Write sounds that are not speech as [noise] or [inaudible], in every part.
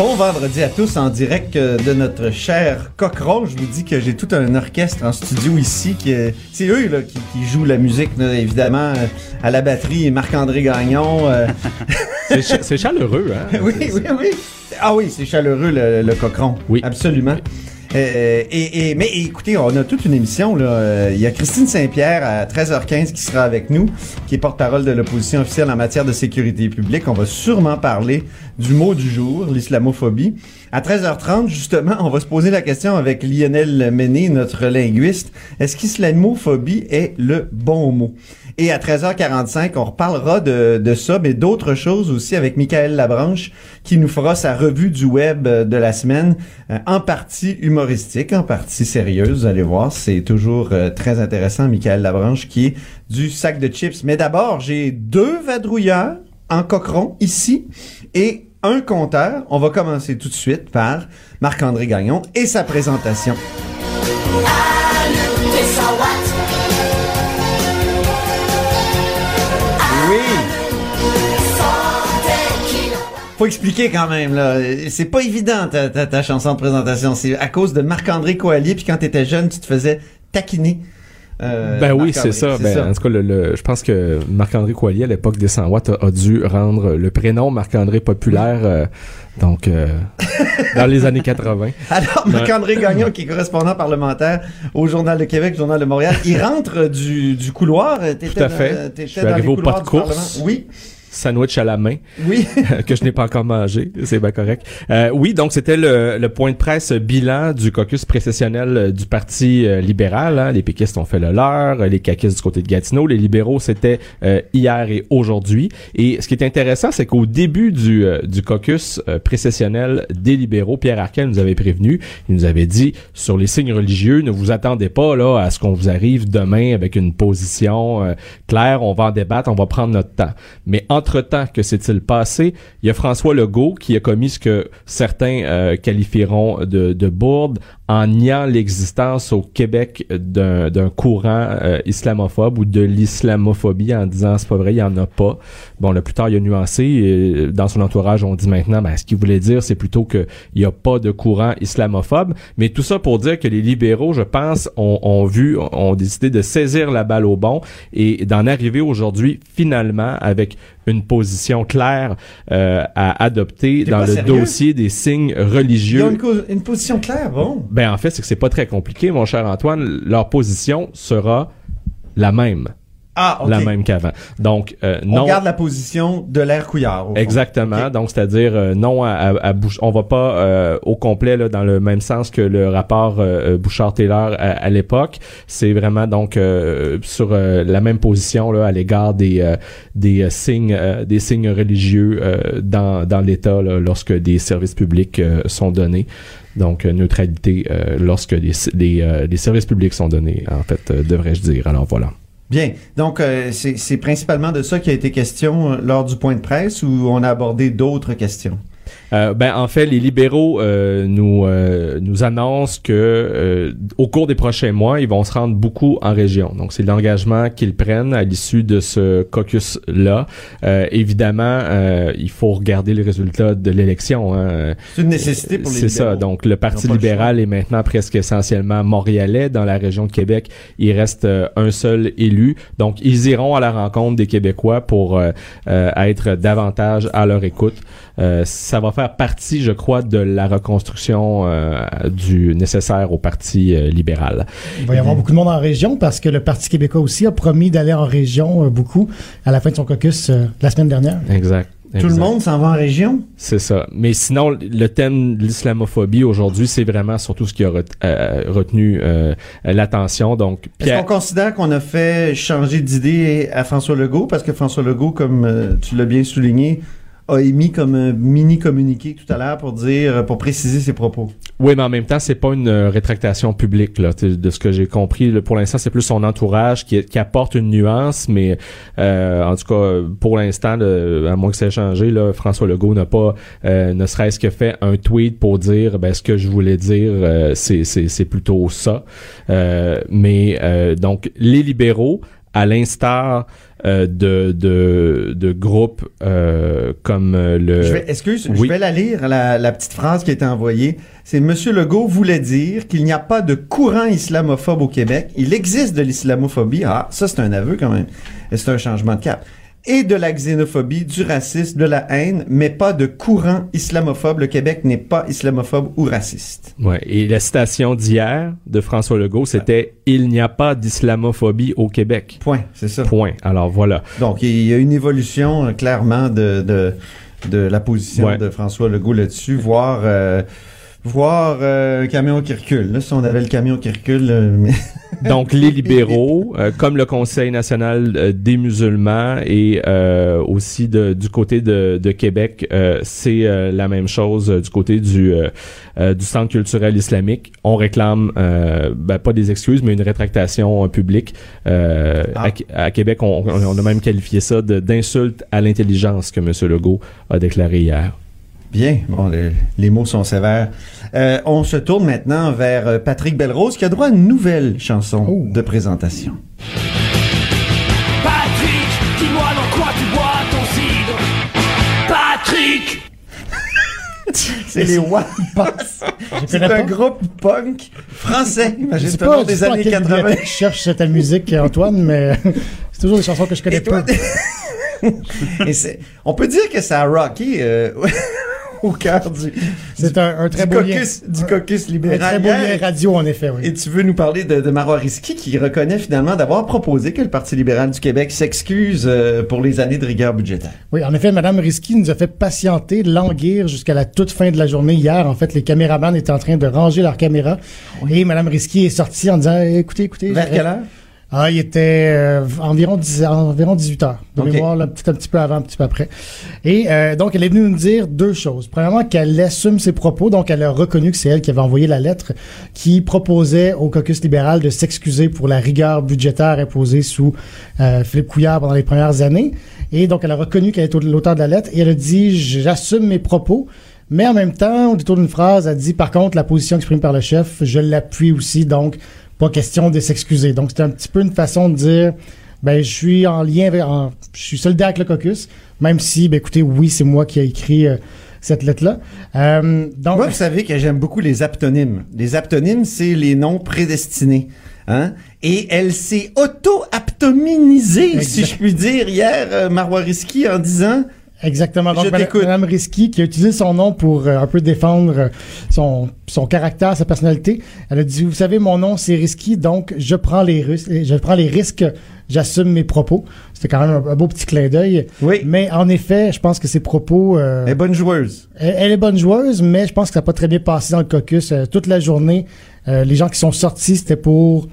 Bon vendredi à tous en direct euh, de notre cher Cochron. Je vous dis que j'ai tout un orchestre en studio ici. qui est- C'est eux là, qui, qui jouent la musique, là, évidemment, euh, à la batterie. Marc-André Gagnon. euh, [laughs] C'est cha- C'est chaleureux, hein? [laughs] oui, oui, oui. Ah oui, c'est chaleureux le, le Cochron. Oui. Absolument. Euh, et, et- mais écoutez, on a toute une émission. Là. Euh, Il y a Christine Saint-Pierre à 13h15 qui sera avec nous, qui est porte-parole de l'opposition officielle en matière de sécurité publique. On va sûrement parler du mot du jour, l'islamophobie. À 13h30, justement, on va se poser la question avec Lionel Méné, notre linguiste. Est-ce qu'islamophobie est le bon mot? Et à 13h45, on reparlera de, ça, mais d'autres choses aussi avec Michael Labranche, qui nous fera sa revue du web euh, de la semaine, euh, en partie humoristique, en partie sérieuse. Vous allez voir, c'est toujours euh, très intéressant, Michael Labranche, qui est du sac de chips. Mais d'abord, j'ai deux vadrouilleurs en coqueron ici et un compteur. On va commencer tout de suite par Marc-André Gagnon et sa présentation. Faut expliquer quand même, là. C'est pas évident, ta, ta, ta chanson de présentation. C'est à cause de Marc-André Coallier, puis quand t'étais jeune, tu te faisais taquiner. Euh, Ben oui, c'est ça. Ben, ça. En tout cas, le, le- je pense que Marc-André Coallier, à l'époque des 100 watts, a, a dû rendre le prénom Marc-André populaire, euh, donc, euh, [laughs] dans les années 80. Alors, Marc-André Gagnon, qui est correspondant parlementaire au Journal de Québec, Journal de Montréal, il rentre du, du couloir. Tout à dans- fait. t'étais Je suis dans arrivé au pas de course. Oui, Sandwich à la main, oui. [laughs] que je n'ai pas encore mangé. C'est bien correct. Euh, oui, donc c'était le, le point de presse bilan du caucus précessionnel euh, du Parti euh, libéral. hein. Les péquistes ont fait le leur, euh, les caquistes du côté de Gatineau, les libéraux c'était euh, hier et aujourd'hui. Et ce qui est intéressant, c'est qu'au début du, du caucus précessionnel des libéraux, Pierre Arquin nous avait prévenu, il nous avait dit sur les signes religieux, ne vous attendez pas là à ce qu'on vous arrive demain avec une position euh, claire, on va en débattre, on va prendre notre temps. Mais entre-temps, que s'est-il passé? Il y a François Legault qui a commis ce que certains euh, qualifieront de, de bourde en niant l'existence au Québec d'un d'un courant euh, islamophobe ou de l'islamophobie en disant c'est pas vrai, il y en a pas. Bon, le plus tard, il a nuancé. et dans son entourage, on dit maintenant, ben, ce qu'il voulait dire, c'est plutôt qu'il n'y a pas de courant islamophobe. Mais tout ça pour dire que les libéraux, je pense, ont, ont vu, ont décidé de saisir la balle au bon et d'en arriver aujourd'hui finalement avec une position claire euh, à adopter dans le sérieux? dossier des signes religieux. une, position claire, bon. Ben en fait, c'est que c'est pas très compliqué, mon cher Antoine. Leur position sera la même, Ah, ok. la même qu'avant. Donc euh, On non. garde la position de l'air couillard. au. Exactement. Donc, c'est-à-dire euh, non à, à, à Bouch- On va pas euh, au complet là, dans le même sens que le rapport euh, Bouchard-Taylor à, à l'époque. C'est vraiment donc euh, sur euh, la même position là, à l'égard des euh, des euh, signes euh, des signes religieux euh, dans dans l'État là, lorsque des services publics euh, sont donnés. Donc euh, neutralité euh, lorsque les euh, services publics sont donnés. En fait, devrais-je dire. Alors voilà. Bien. Donc, euh, c'est principalement de ça qui a été question lors du point de presse ou on a abordé d'autres questions? Euh, ben en fait, les libéraux euh, nous euh, nous annoncent que euh, au cours des prochains mois, ils vont se rendre beaucoup en région. Donc c'est l'engagement qu'ils prennent à l'issue de ce caucus là. évidemment, euh, il faut regarder les résultats de l'élection. Hein. C'est une nécessité pour les C'est ça. libéraux. Donc le Parti le libéral est maintenant presque essentiellement montréalais. Dans la région de Québec, il reste un seul élu. Donc ils iront à la rencontre des Québécois pour euh, euh, être davantage à leur écoute. Euh, ça va faire partie, je crois, de la reconstruction euh, du nécessaire au Parti euh, libéral. Il va y avoir beaucoup de monde en région parce que le Parti québécois aussi a promis d'aller en région euh, beaucoup à la fin de son caucus euh, la semaine dernière. Exact. Tout le monde s'en va en région? C'est ça. Mais sinon, le thème de l'islamophobie aujourd'hui, c'est vraiment surtout ce qui a ret- euh, retenu euh, l'attention. Donc, Est-ce Pierre, qu'on considère qu'on a fait changer d'idée à François Legault? Parce que François Legault, comme euh, tu l'as bien souligné, a émis comme un mini communiqué tout à l'heure pour dire, pour préciser ses propos. Oui, mais en même temps, c'est pas une euh, rétractation publique là, de ce que j'ai compris. Pour l'instant, c'est plus son entourage qui, apporte une nuance, mais euh, en tout cas, pour l'instant, à moins que ça ait changé, François Legault n'a pas, euh, ne serait-ce que fait un tweet pour dire, ben, ce que je voulais dire, c'est, plutôt ça. Mais donc, les libéraux, à l'instar euh, de, de, de groupes euh, comme euh, le... Je vais, excuse, je vais la lire, la, la petite phrase qui a été envoyée. C'est Monsieur Legault voulait dire qu'il n'y a pas de courant islamophobe au Québec. Il existe de l'islamophobie. Ah, ça c'est un aveu quand même. C'est un changement de cap. Et de la xénophobie, du racisme, de la haine, mais pas de courant islamophobe. Le Québec n'est pas islamophobe ou raciste. Ouais, et la citation d'hier de François Legault, c'était Il n'y a pas d'islamophobie au Québec. Point, c'est ça. Point. Alors voilà. Donc, il y a une évolution euh, clairement de, de, de la position Ouais. de François Legault là-dessus, voire, euh, voire euh, un camion qui recule. Là, si on avait le camion qui recule, euh, mais- [laughs] Donc les libéraux, euh, comme le Conseil national euh, des musulmans et euh, aussi de- du côté de, de Québec, euh, c'est euh, la même chose du côté du du Centre culturel islamique. On réclame euh, ben, pas des excuses, mais une rétractation publique. Euh, Ah. à, à Québec, on, on- a même qualifié ça d'insulte à l'intelligence que M. Legault a déclaré hier. Bien, bon, les, les mots sont sévères. Euh, on se tourne maintenant vers euh, Patrick Belrose qui a droit à une nouvelle chanson Oh. de présentation. Patrick, dis-moi dans quoi tu bois ton cidre. Patrick [laughs] C'est les. Je C'est un pas. groupe punk français. Je Imagine pas, des années quelle 80. bibliothèque je cherche cette musique, Antoine, mais [laughs] c'est toujours des chansons que je connais Et toi- pas. [laughs] Et c'est- on peut dire que ça a rocké euh, [laughs] au cœur du, C'est un, un très du beau lien. du caucus Un libéral. très beau lien radio, en effet, oui. Et tu veux nous parler de, de Marois Risky qui reconnaît finalement d'avoir proposé que le Parti libéral du Québec s'excuse euh, pour les années de rigueur budgétaire. Oui, en effet, Madame Risky nous a fait patienter, languir jusqu'à la toute fin de la journée. Hier, en fait, les caméramans étaient en train de ranger leurs caméras. Et Madame Risky est sortie en disant, écoutez, écoutez. Vers quelle heure? Ah, il était euh, environ, 10, environ 18 heures. De Ok. mémoire, là, petit, un petit peu avant, un petit peu après. Et euh, donc, elle est venue nous dire deux choses. Premièrement, qu'elle assume ses propos. Donc, elle a reconnu que c'est elle qui avait envoyé la lettre qui proposait au caucus libéral de s'excuser pour la rigueur budgétaire imposée sous euh, Philippe Couillard pendant les premières années. Et donc, elle a reconnu qu'elle était l'auteur de la lettre et elle a dit, j'assume mes propos. Mais en même temps, au détour d'une phrase, elle dit, par contre, la position exprimée par le chef, je l'appuie aussi. Donc, pas question de s'excuser. Donc, c'est un petit peu une façon de dire, ben, je suis en lien avec, en- je suis solidaire avec le caucus, même si, ben, écoutez, oui, c'est moi qui ai écrit euh, cette lettre-là. Euh, donc, Moi, vous savez que j'aime beaucoup les aptonymes. Les aptonymes, c'est les noms prédestinés. Hein? Et elle s'est auto-aptominisée, si je puis dire, hier, euh, en disant Exactement. Donc. Madame Risky, qui a utilisé son nom pour euh, un peu défendre euh, son, son caractère, sa personnalité, elle a dit, vous savez, mon nom, c'est Risky, donc je prends les risques, je prends les risques, j'assume mes propos. C'était quand même un, un beau petit clin d'œil. Oui. Mais en effet, je pense que ses propos... euh, Elle est bonne joueuse. Elle, elle est bonne joueuse, mais je pense que ça n'a pas très bien passé dans le caucus. Euh, toute la journée, les gens qui sont sortis, c'était pour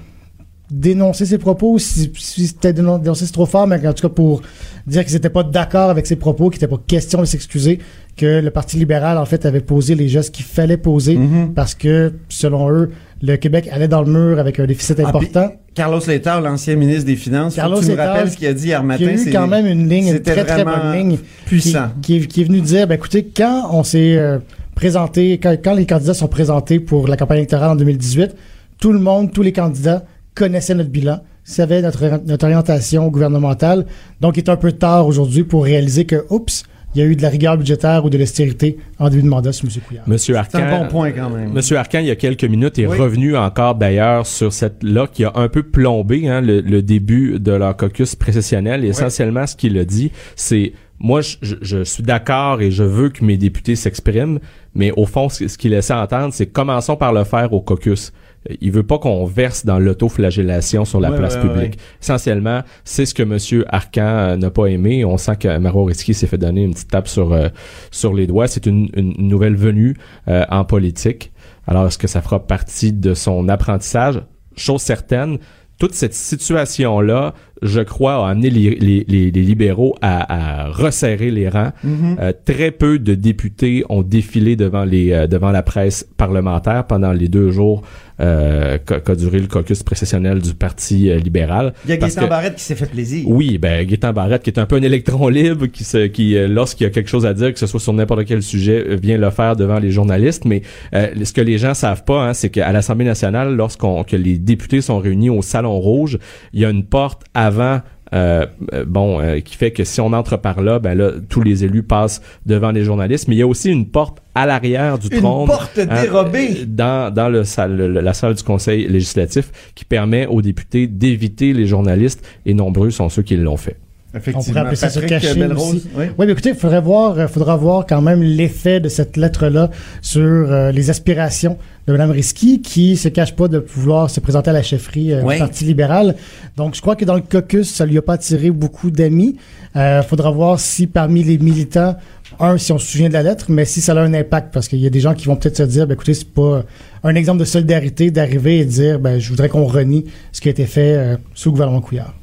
dénoncer ses propos, si, si c'était dénon- dénoncer c'est trop fort, mais en tout cas pour dire qu'ils n'étaient pas d'accord avec ses propos, qu'il n'était pas question de s'excuser, que le Parti libéral, en fait, avait posé les gestes qu'il fallait poser Mhm. parce que, selon eux, le Québec allait dans le mur avec un déficit Ah, important. puis Carlos Letao, l'ancien ministre des Finances, Carlos tu rappelles ce qu'il a dit hier Il matin. y a eu quand même une ligne, une très très bonne ligne. puissant. Qui, qui est, qui est venu dire, ben écoutez, quand on s'est euh, présenté, quand, quand les candidats sont présentés pour la campagne électorale en 2018, tout le monde, tous les candidats connaissaient notre bilan, savaient notre, notre orientation gouvernementale. Donc, il est un peu tard aujourd'hui pour réaliser que, oups, il y a eu de la rigueur budgétaire ou de l'austérité en début de mandat sur M. Couillard. Monsieur C'est Arcan, un bon point quand même. Monsieur Arcan, il y a quelques minutes, est Oui. revenu encore d'ailleurs sur cette là qui a un peu plombé hein, le, le début de leur caucus précessionnel. Et essentiellement, ce qu'il a dit, c'est moi, je, je- je suis d'accord et je veux que mes députés s'expriment, mais au fond, ce, ce qu'il laissait entendre, c'est commençons par le faire au caucus. Il veut pas qu'on verse dans l'autoflagellation sur la Ouais, place ouais, publique. Essentiellement, c'est ce que Monsieur Arcan euh, n'a pas aimé. On sent que Maro Risky s'est fait donner une petite tape sur euh, sur les doigts. C'est une, une nouvelle venue euh, en politique. Alors, est-ce que ça fera partie de son apprentissage? Chose certaine, toute cette situation-là je crois, a amené les, les, les- les libéraux à, à resserrer les rangs. Euh, très peu de députés ont défilé devant les euh, devant la presse parlementaire pendant les deux jours euh, qu'a duré le caucus précessionnel du Parti euh, libéral. Il y a Gaétan que- Barrette qui s'est fait plaisir. oui, ben Gaétan Barrette, qui est un peu un électron libre, qui se, qui euh, lorsqu'il y a quelque chose à dire, que ce soit sur n'importe quel sujet, euh, vient le faire devant les journalistes. Mais euh, ce que les gens savent pas, hein, c'est qu'à l'Assemblée nationale, lorsqu'on que les députés sont réunis au Salon Rouge, il y a une porte avant. euh, euh, bon, euh, qui fait que si on entre par là, ben là, tous les élus passent devant les journalistes. Mais il y a aussi une porte à l'arrière du Une trône, porte hein, dérobée. dans dans le salle, le- la salle du Conseil législatif, qui permet aux députés d'éviter les journalistes. Et nombreux sont ceux qui l'ont fait. On pourrait appeler ça se cacher aussi. oui. Oui, mais écoutez, il faudrait voir, euh, faudra voir quand même l'effet de cette lettre-là sur euh, les aspirations de Mme Risky, qui se cache pas de vouloir se présenter à la chefferie euh, Oui. du Parti libéral. Donc, je crois que dans le caucus, ça lui a pas attiré beaucoup d'amis. Euh, faudra voir si parmi les militants, un, si on se souvient de la lettre, mais si ça a un impact, parce qu'il y a des gens qui vont peut-être se dire, ben, écoutez, c'est pas un exemple de solidarité d'arriver et de dire, ben, je voudrais qu'on renie ce qui a été fait euh, sous le gouvernement Couillard.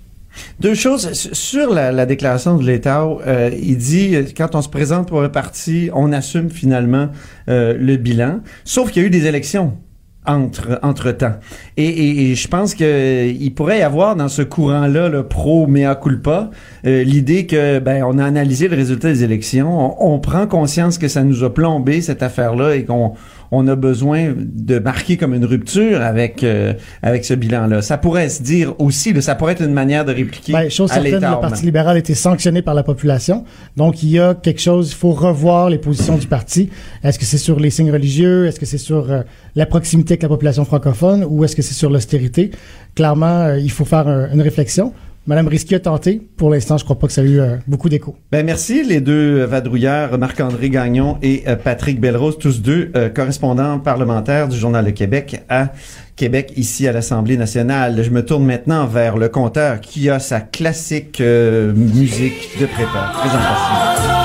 Deux choses. Sur la, la déclaration de l'État, euh, il dit, euh, quand on se présente pour un parti, on assume finalement euh, le bilan. Sauf qu'il y a eu des élections entre, entre temps. Et, je pense que il pourrait y avoir dans ce courant-là, le pro mea culpa, l'idée que ben on a analysé le résultat des élections, on, on prend conscience que ça nous a plombé cette affaire-là et qu'on on a besoin de marquer comme une rupture avec euh, avec ce bilan-là. Ça pourrait se dire aussi, là, ça pourrait être une manière de répliquer Ben, chose à certaine, le Parti libéral a été sanctionné par la population. Donc, il y a quelque chose, il faut revoir les positions du parti. Est-ce que c'est sur les signes religieux? Est-ce que c'est sur euh, la proximité avec la population francophone? Ou est-ce que c'est sur l'austérité? Clairement, euh, il faut faire un- une réflexion. Madame Risky a tenté. Pour l'instant, je crois pas que ça a eu euh, beaucoup d'écho. Ben merci les deux euh, vadrouilleurs, Marc-André Gagnon et euh, Patrick Belrose, tous deux euh, correspondants parlementaires du Journal de Québec à Québec, ici à l'Assemblée nationale. Je me tourne maintenant vers le compteur qui a sa classique euh, musique de prépa. Présentation.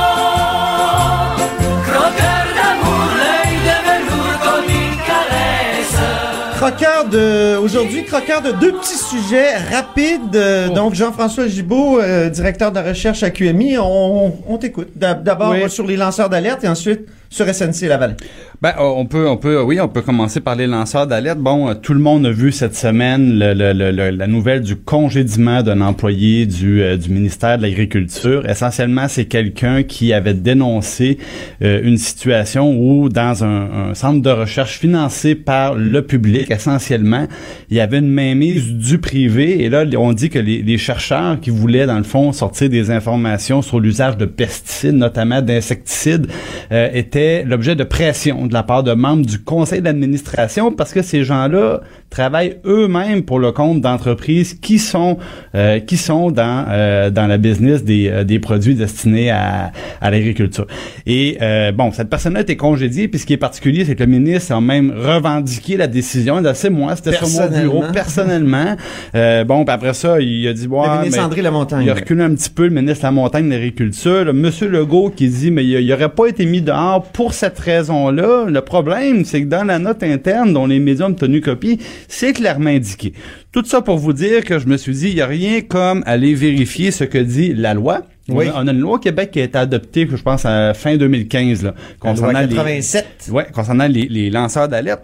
Croqueur de aujourd'hui, croqueur de deux petits sujets rapides. Euh, Oh. Donc Jean-François Gibault, euh, directeur de la recherche à QMI, on, on t'écoute. D'ab- D'abord Oui. sur les lanceurs d'alerte et ensuite sur SNC Laval. Ben, euh, on peut, on peut, oui, on peut commencer par les lanceurs d'alerte. Bon, euh, tout le monde a vu cette semaine le- le- le- la nouvelle du congédiement d'un employé du, euh, du ministère de l'Agriculture. Essentiellement, c'est quelqu'un qui avait dénoncé une situation où, dans un, un centre de recherche financé par le public, essentiellement, il y avait une mainmise du privé. Et là, on dit que les, les chercheurs qui voulaient, dans le fond, sortir des informations sur l'usage de pesticides, notamment d'insecticides, euh, étaient l'objet de pression de la part de membres du conseil d'administration parce que ces gens-là travaillent eux-mêmes pour le compte d'entreprises qui sont euh, qui sont dans euh, dans la business des, euh, des produits destinés à, à l'agriculture. Et euh, bon, cette personne-là a été congédiée, puis ce qui est particulier, c'est que le ministre a même revendiqué la décision. Il a dit, c'est moi, c'était sur mon bureau Personnellement. Euh, bon, puis après ça, il a dit, ouais, le ministre mais- André Lamontagne. il a reculé un petit peu le ministre de la Montagne de l'Agriculture. Monsieur Legault qui dit, mais il, il aurait pas été mis dehors pour cette raison-là. Le problème, c'est que dans la note interne dont les médias ont tenu copie, c'est clairement indiqué. Tout ça pour vous dire que je me suis dit, il y a rien comme aller vérifier ce que dit la loi. Oui. On, a, on a une loi au Québec qui a été adoptée, que je pense, à fin 2015, là, concernant les- 87. Ouais, concernant les, les lanceurs d'alerte.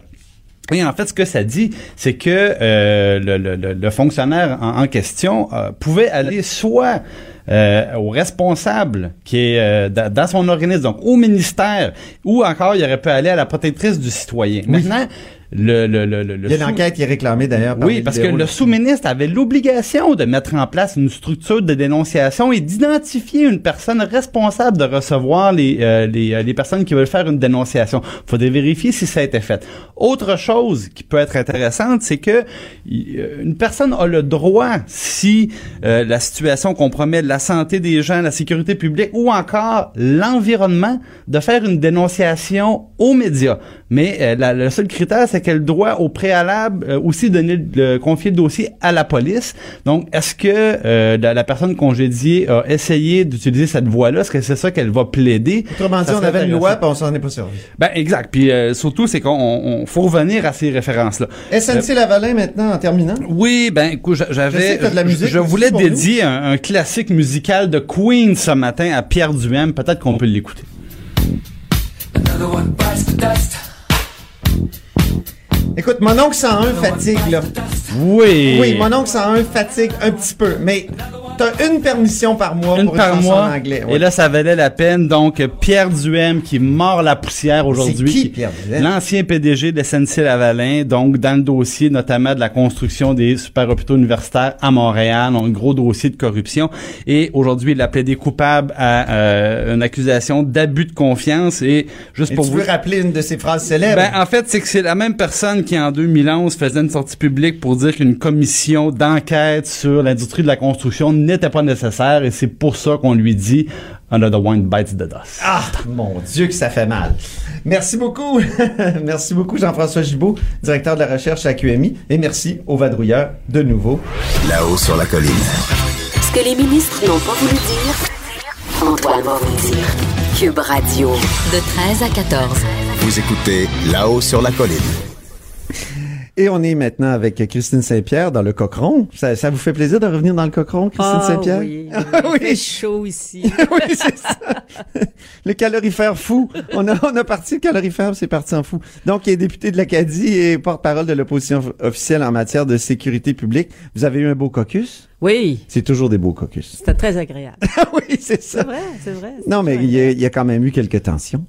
Et en fait, ce que ça dit, c'est que euh, le, le- le- le fonctionnaire en, en question euh, pouvait aller soit euh, au responsable qui est da- dans son organisme, donc au ministère, ou encore il aurait pu aller à la protectrice du citoyen. Maintenant, le, le, le, le, le Il y a une sous- enquête qui est réclamée d'ailleurs par oui, parce que le sous-ministre avait l'obligation de mettre en place une structure de dénonciation et d'identifier une personne responsable de recevoir les, euh, les, euh, les personnes qui veulent faire une dénonciation. faudrait vérifier si ça a été fait. Autre chose qui peut être intéressante, c'est que euh, une personne a le droit, si euh, la situation compromet la santé des gens, la sécurité publique ou encore l'environnement, de faire une dénonciation aux médias. Mais euh, la- le seul critère, c'est c'est qu'elle doit au préalable euh, aussi donner le, confier le dossier à la police. Donc, est-ce que euh, la, la personne congédiée a essayé d'utiliser cette voie-là? Est-ce que c'est ça qu'elle va plaider? Autrement dit, on avait une loi, puis on s'en est pas servi. Ben exact. Puis euh, surtout, c'est qu'on on- faut revenir à ces références-là. SNC Lavalin, maintenant, en terminant. Oui, ben écoute, Je j'avais, que t'as de la musique je aussi voulais dédier un, un classique musical de Queen ce matin à Pierre Duhem. Peut-être qu'on peut l'écouter. Another one bites the dust. Écoute, mon oncle 101 fatigue, là. Oui. Oui, mon oncle 101 fatigue un petit peu, mais t'as une permission par mois Une pour par chanson mois. en anglais. Et là, ça valait la peine. Donc, Pierre Duhem qui mord la poussière aujourd'hui. qui, Pierre Duhem? L'ancien PDG de SNC Lavalin. Donc, dans le dossier notamment de la construction des super hôpitaux universitaires à Montréal. Un gros dossier de corruption. Et aujourd'hui, il a plaidé coupable à euh, une accusation d'abus de confiance. Et juste Et pour tu vous veux rappeler une de ses phrases célèbres? ben, en fait, c'est que c'est la même personne qui, en 2011, faisait une sortie publique pour dire qu'une commission d'enquête sur l'industrie de la construction n'était pas nécessaire et c'est pour ça qu'on lui dit Another one bites the dust. Ah, mon Dieu que ça fait mal. Merci beaucoup. [laughs] merci beaucoup Jean-François Gibault, directeur de la recherche à QMI. Et merci au vadrouilleur de nouveau. Là-haut sur la colline. Ce que les ministres n'ont pas voulu dire, Antoine va vous le dire. Cube Radio. De 13 à 14. Vous écoutez Là-haut sur la colline. Et on est maintenant avec Christine Saint-Pierre dans le Cochon. Ça, ça vous fait plaisir de revenir dans le Cochon, Christine Ah Saint-Pierre? oui, Oui. [laughs] il fait chaud ici. [laughs] oui, c'est ça. le calorifère fou. On a, on a parti le calorifère, c'est parti en fou. Donc, il est député de l'Acadie et porte-parole de l'opposition officielle en matière de sécurité publique. Vous avez eu un beau caucus? Oui, C'est toujours des beaux caucus. c'était très agréable. [laughs] oui, c'est ça. C'est vrai, c'est vrai. Non, mais il y, a, il y a quand même eu quelques tensions.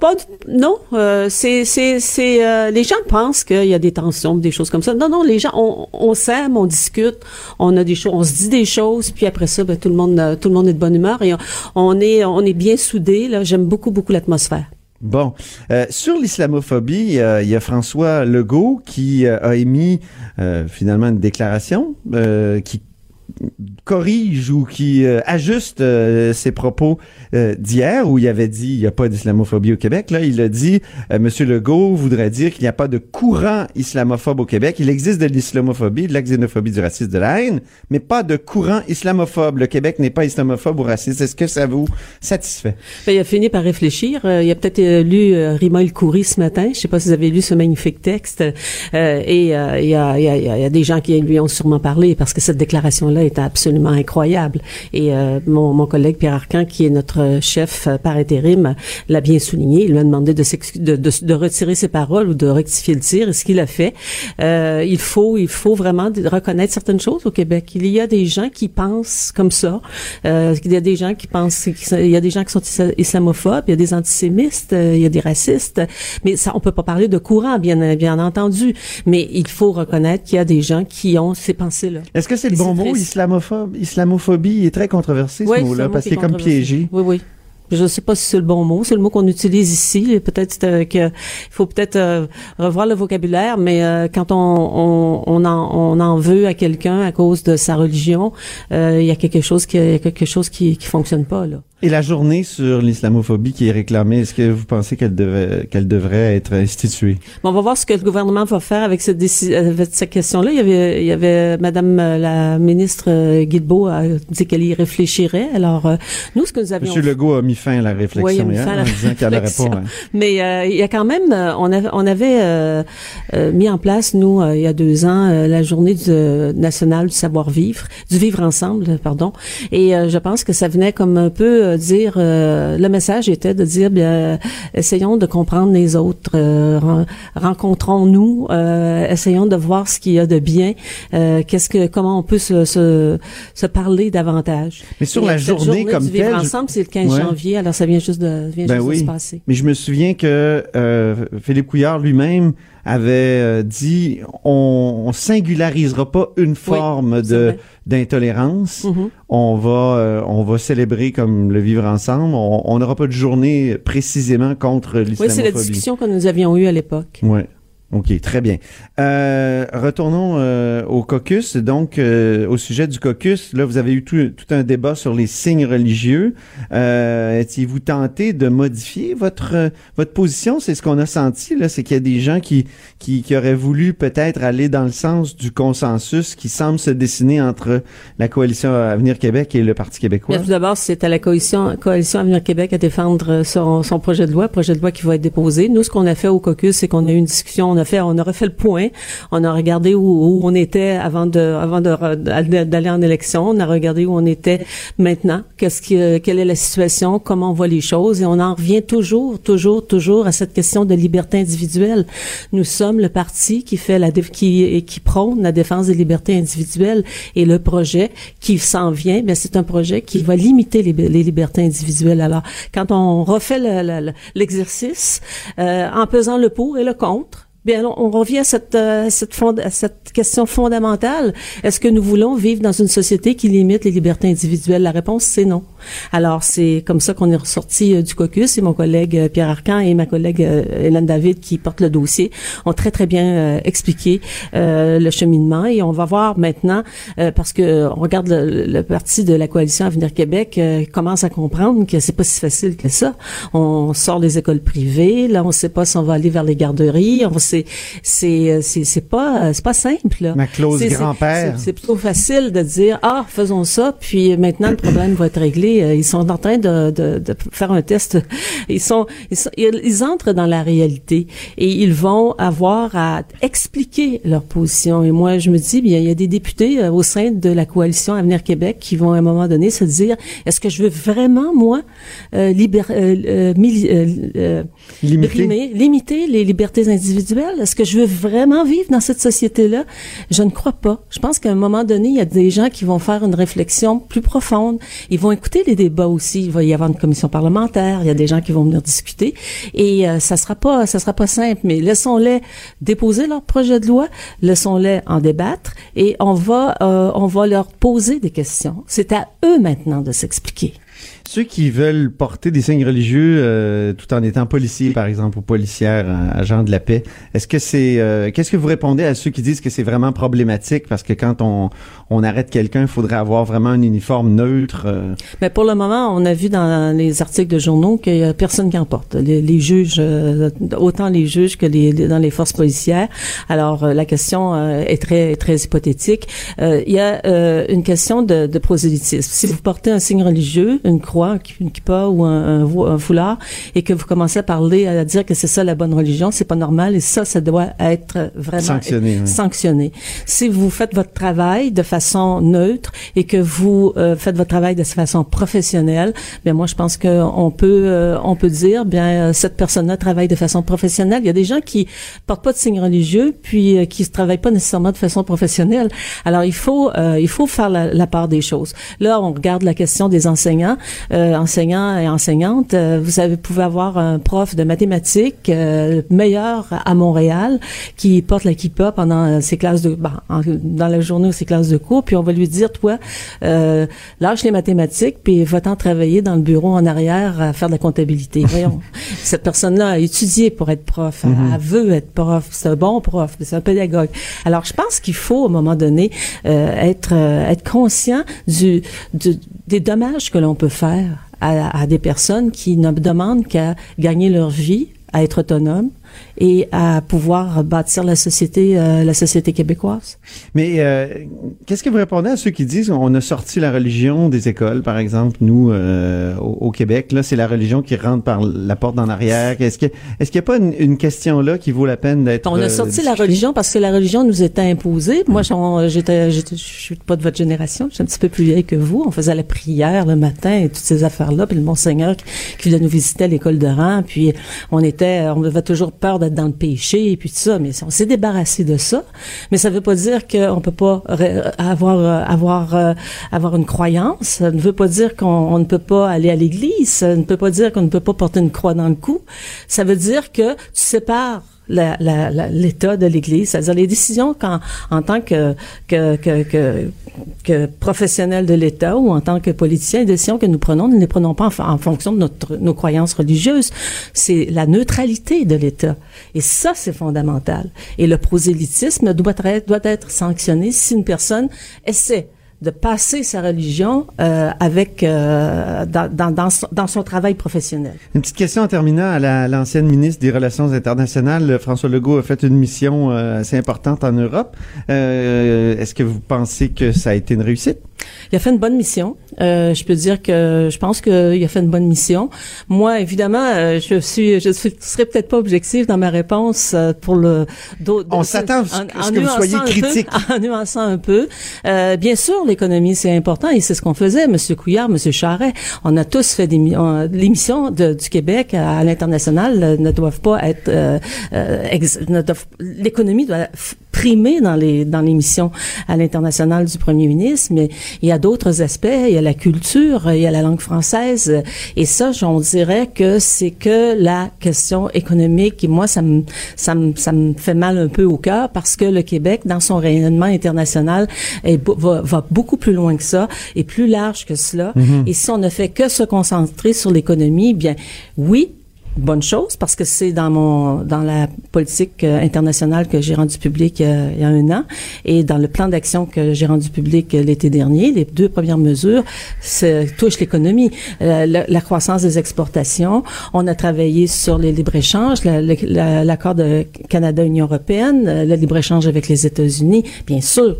Pas du- non, euh, c'est c'est euh, les gens pensent qu'il y a des tensions, des choses comme ça. Non non, les gens on, on s'aime, on discute, on a des choses, on se dit des choses, puis après ça, ben, tout le monde euh, tout le monde est de bonne humeur et on, est on est bien soudés. Là, j'aime beaucoup beaucoup l'atmosphère. Bon, sur l'islamophobie, il y a François Legault qui a émis finalement une déclaration qui corrige ou qui euh, ajuste euh, ses propos euh, d'hier où il avait dit il n'y a pas d'islamophobie au Québec. Là, il a dit Monsieur Legault voudrait dire qu'il n'y a pas de courant islamophobe au Québec. Il existe de l'islamophobie, de la xénophobie, du racisme, de la haine, mais pas de courant islamophobe. Le Québec n'est pas islamophobe ou raciste. Est-ce que ça vous satisfait? Ben, il a fini par réfléchir. Euh, il a peut-être euh, lu euh, Rima El Khoury ce matin. Je sais pas si vous avez lu ce magnifique texte. Et il, y a, y a, y y a des gens qui lui ont sûrement parlé parce que cette déclaration-là est absolument incroyable. Et euh, mon, mon collègue Pierre Arcan, qui est notre chef euh, par intérim, l'a bien souligné. Il lui a demandé de, de, de, de retirer ses paroles ou de rectifier le tir. Et ce qu'il a fait, euh, il faut il faut vraiment reconnaître certaines choses au Québec. Il y a des gens qui pensent comme ça. Euh, il y a des gens qui pensent, il y a des gens qui sont isla- islamophobes, il y a des antisémites, euh, il y a des racistes. Mais ça, on peut pas parler de courant, bien bien entendu. Mais il faut reconnaître qu'il y a des gens qui ont ces pensées-là. Est-ce que c'est le bon mot. Islamophobe? Islamophobie est très controversé, ce Oui, mot-là, parce qui qu'il est comme piégé. Oui, oui. Je ne sais pas si c'est le bon mot. C'est le mot qu'on utilise ici. Peut-être euh, que il faut peut-être euh, revoir le vocabulaire, mais euh, quand on, on, on, en, on en veut à quelqu'un à cause de sa religion, il y a quelque chose qui y a quelque chose qui qui fonctionne pas là. Et la journée sur l'islamophobie qui est réclamée, est-ce que vous pensez qu'elle devait, qu'elle devrait être instituée? Bon, on va voir ce que le gouvernement va faire avec cette, avec cette question-là. Il y avait, il y avait Madame euh, la ministre euh, Guilbeault a dit qu'elle y réfléchirait. Alors, euh, nous, ce que nous avions Monsieur Legault a mis fin à la réflexion Oui, il a mis fin à la disant qu'elle n'aurait réflexion. pas... hein. Mais euh, il y a quand même, on avait, on avait euh, euh, mis en place nous il y a deux ans la journée du, nationale du savoir-vivre, du vivre ensemble, pardon. Et euh, je pense que ça venait comme un peu euh, dire, euh, le message était de dire, bien, essayons de comprendre les autres, euh, ren- rencontrons-nous, euh, essayons de voir ce qu'il y a de bien, euh, qu'est-ce que, comment on peut se, se, se parler davantage. Mais sur Et la cette journée comme du vivre telle, ensemble, c'est le 15 Ouais. janvier. Alors ça vient juste de, vient Ben juste de oui. se passer. Mais je me souviens que euh, Philippe Couillard lui-même avait euh, dit on, on singularisera pas une forme de d'intolérance. Mhm. On va euh, on va célébrer comme le vivre ensemble. On n'aura pas de journée précisément contre Oui, c'est la l'islamophobie. discussion que nous avions eue à l'époque. Ouais. OK, très bien. Euh, retournons euh, au caucus. Donc, euh, au sujet du caucus, là, vous avez eu tout, tout un débat sur les signes religieux. Euh, Étiez-vous tenté de modifier votre euh, votre position? C'est ce qu'on a senti, là, c'est qu'il y a des gens qui, qui, qui auraient voulu peut-être aller dans le sens du consensus qui semble se dessiner entre la coalition Avenir Québec et le Parti québécois. Bien, tout d'abord, c'est à la coalition, coalition Avenir Québec à défendre son, son projet de loi, projet de loi qui va être déposé. Nous, ce qu'on a fait au caucus, c'est qu'on a eu une discussion, on a fait, on a refait le point, on a regardé où, où on était avant de, avant d'aller en élection, on a regardé où on était maintenant, qu'est-ce qui, quelle est la situation, comment on voit les choses, et on en revient toujours, toujours, toujours à cette question de liberté individuelle. Nous sommes le parti qui fait la, qui, qui prône la défense des libertés individuelles, et le projet qui s'en vient, ben c'est un projet qui va limiter les, les libertés individuelles. Alors, quand on refait le- le- le- l'exercice, euh, en pesant le pour et le contre, Bien, on revient à cette, euh, cette, fond- à cette question fondamentale. Est-ce que nous voulons vivre dans une société qui limite les libertés individuelles? La réponse, c'est non. Alors, c'est comme ça qu'on est ressorti euh, du caucus et mon collègue euh, Pierre Arcan et ma collègue euh, Hélène David, qui porte le dossier, ont très, très bien expliqué euh, le cheminement et on va voir maintenant, euh, parce que on regarde le, le parti de la coalition Avenir Québec euh, commence à comprendre que c'est pas si facile que ça. On sort des écoles privées, là, on sait pas si on va aller vers les garderies, on sait, c'est, c'est, c'est pas, c'est pas simple, là. Ma c'est- grand-père. C'est plutôt facile de dire, ah, faisons ça, puis maintenant le problème va être réglé. Euh, Ils sont en train de, de, de faire un test. [laughs] Ils sont, ils sont, ils ils entrent dans la réalité et ils vont avoir à expliquer leur position. Et moi, je me dis, bien, il y a des députés euh, au sein de la coalition Avenir Québec qui vont à un moment donné se dire, est-ce que je veux vraiment, moi, euh, libér- mili- Limiter. brimer, limiter les libertés individuelles? Est-ce que je veux vraiment vivre dans cette société-là? Je ne crois pas. Je pense qu'à un moment donné, il y a des gens qui vont faire une réflexion plus profonde. Ils vont écouter les débats aussi. Il va y avoir une commission parlementaire. Il y a des gens qui vont venir discuter. Et euh, ça sera pas, ça sera pas simple. Mais laissons-les déposer leur projet de loi. Laissons-les en débattre. Et on va, euh, on va leur poser des questions. C'est à eux maintenant de s'expliquer. Ceux qui veulent porter des signes religieux euh, tout en étant policiers, par exemple, ou policières, euh, agents de la paix, est-ce que c'est euh, qu'est-ce que vous répondez à ceux qui disent que c'est vraiment problématique? Parce que quand on on arrête quelqu'un, il faudrait avoir vraiment un uniforme neutre. euh, Mais pour le moment, on a vu dans les articles de journaux qu'il y a personne qui en porte. Les, les juges, euh, autant les juges que les, les- dans les forces policières. Alors euh, la question est très très hypothétique. Il y a une question de, de prosélytisme. Si vous portez un signe religieux, une croix, une kippa ou un, un vo- un foulard, et que vous commencez à parler, à dire que c'est ça la bonne religion, c'est pas normal. Et ça, ça doit être vraiment Sanctionné, oui. sanctionné. Si vous faites votre travail de façon neutre et que vous euh, faites votre travail de façon professionnelle, bien moi je pense que on peut euh, on peut dire bien euh, cette personne-là travaille de façon professionnelle. Il y a des gens qui portent pas de signes religieux puis euh, qui ne travaillent pas nécessairement de façon professionnelle. Alors il faut euh, il faut faire la, la part des choses. Là on regarde la question des enseignants, enseignants et enseignantes. Vous avez pouvez avoir un prof de mathématiques meilleur à Montréal qui porte la kippa pendant ses classes de ben, en- dans la journée ou ses classes de cours, puis on va lui dire toi euh, lâche les mathématiques puis va-t'en travailler dans le bureau en arrière à faire de la comptabilité. [laughs] Voyons, cette personne-là a étudié pour être prof, elle veut être prof, c'est un bon prof, c'est un pédagogue. Alors je pense qu'il faut à un moment donné euh, être euh, être conscient du, du- des dommages que l'on peut faire à, à des personnes qui ne demandent qu'à gagner leur vie, à être autonomes et à pouvoir bâtir la société, euh, la société québécoise. Mais euh, qu'est-ce que vous répondez à ceux qui disent on a sorti la religion des écoles, par exemple, nous euh, au, au Québec, là c'est la religion qui rentre par la porte en arrière. Est-ce que est-ce qu'il n'y a pas une, une question là qui vaut la peine d'être On a euh, sorti la religion parce que la religion nous était imposée. Moi, j'étais, je suis pas de votre génération, je suis un petit peu plus vieille que vous. On faisait la prière le matin et toutes ces affaires-là. Puis le monseigneur qui, qui venait nous visiter à l'école de rang. Puis on était, on avait toujours peur d'être dans le péché et puis tout ça. Mais on s'est débarrassé de ça. Mais ça veut pas dire qu'on peut pas ré- avoir euh, avoir euh, avoir une croyance. Ça ne veut pas dire qu'on on ne peut pas aller à l'église. Ça ne peut pas dire qu'on ne peut pas porter une croix dans le cou. Ça veut dire que tu sépares l'état de l'Église, c'est-à-dire les décisions qu'en en tant que que, que, que que professionnels de l'État ou en tant que politiciens, les décisions que nous prenons, nous ne les prenons pas en, en fonction de notre, nos croyances religieuses. C'est la neutralité de l'État. Et ça, c'est fondamental. Et le prosélytisme doit être, doit être sanctionné si une personne essaie de passer sa religion euh, avec euh, dans, dans, dans, son, dans son travail professionnel. Une petite question en terminant à la- l'ancienne ministre des Relations internationales. François Legault a fait une mission euh, assez importante en Europe. Euh, Est-ce que vous pensez que ça a été une réussite? Il a fait une bonne mission. Euh, je peux dire que je pense qu'il a fait une bonne mission. Moi, évidemment, euh, je suis, je suis, serais peut-être pas objective dans ma réponse euh, pour le. d'autres- On s'attend à ce que- vous soyez un peu- critique. [laughs] en nuançant un peu. Euh, bien sûr, l'économie c'est important et c'est ce qu'on faisait, Monsieur Couillard, Monsieur Charret. On a tous fait des mi- on- les missions de- du Québec à, l'international euh, ne doivent pas être. euh, euh, l'économie doit primer dans les dans les missions à l'international du Premier ministre, mais il y a d'autres aspects. Il y a la culture, il y a la langue française, et ça, on dirait que c'est que la question économique. Et moi, ça me ça me ça me fait mal un peu au cœur parce que le Québec, dans son rayonnement international, est, va, va beaucoup plus loin que ça et plus large que cela. Et si on ne fait que se concentrer sur l'économie, bien oui, bonne chose parce que c'est dans mon dans la politique euh, internationale que j'ai rendu public euh, il y a un an. Et dans le plan d'action que j'ai rendu public euh, l'été dernier les deux premières mesures touchent l'économie la, croissance des exportations. On a travaillé sur les libre échanges l'accord de Canada Union européenne le libre échange avec les États-Unis bien sûr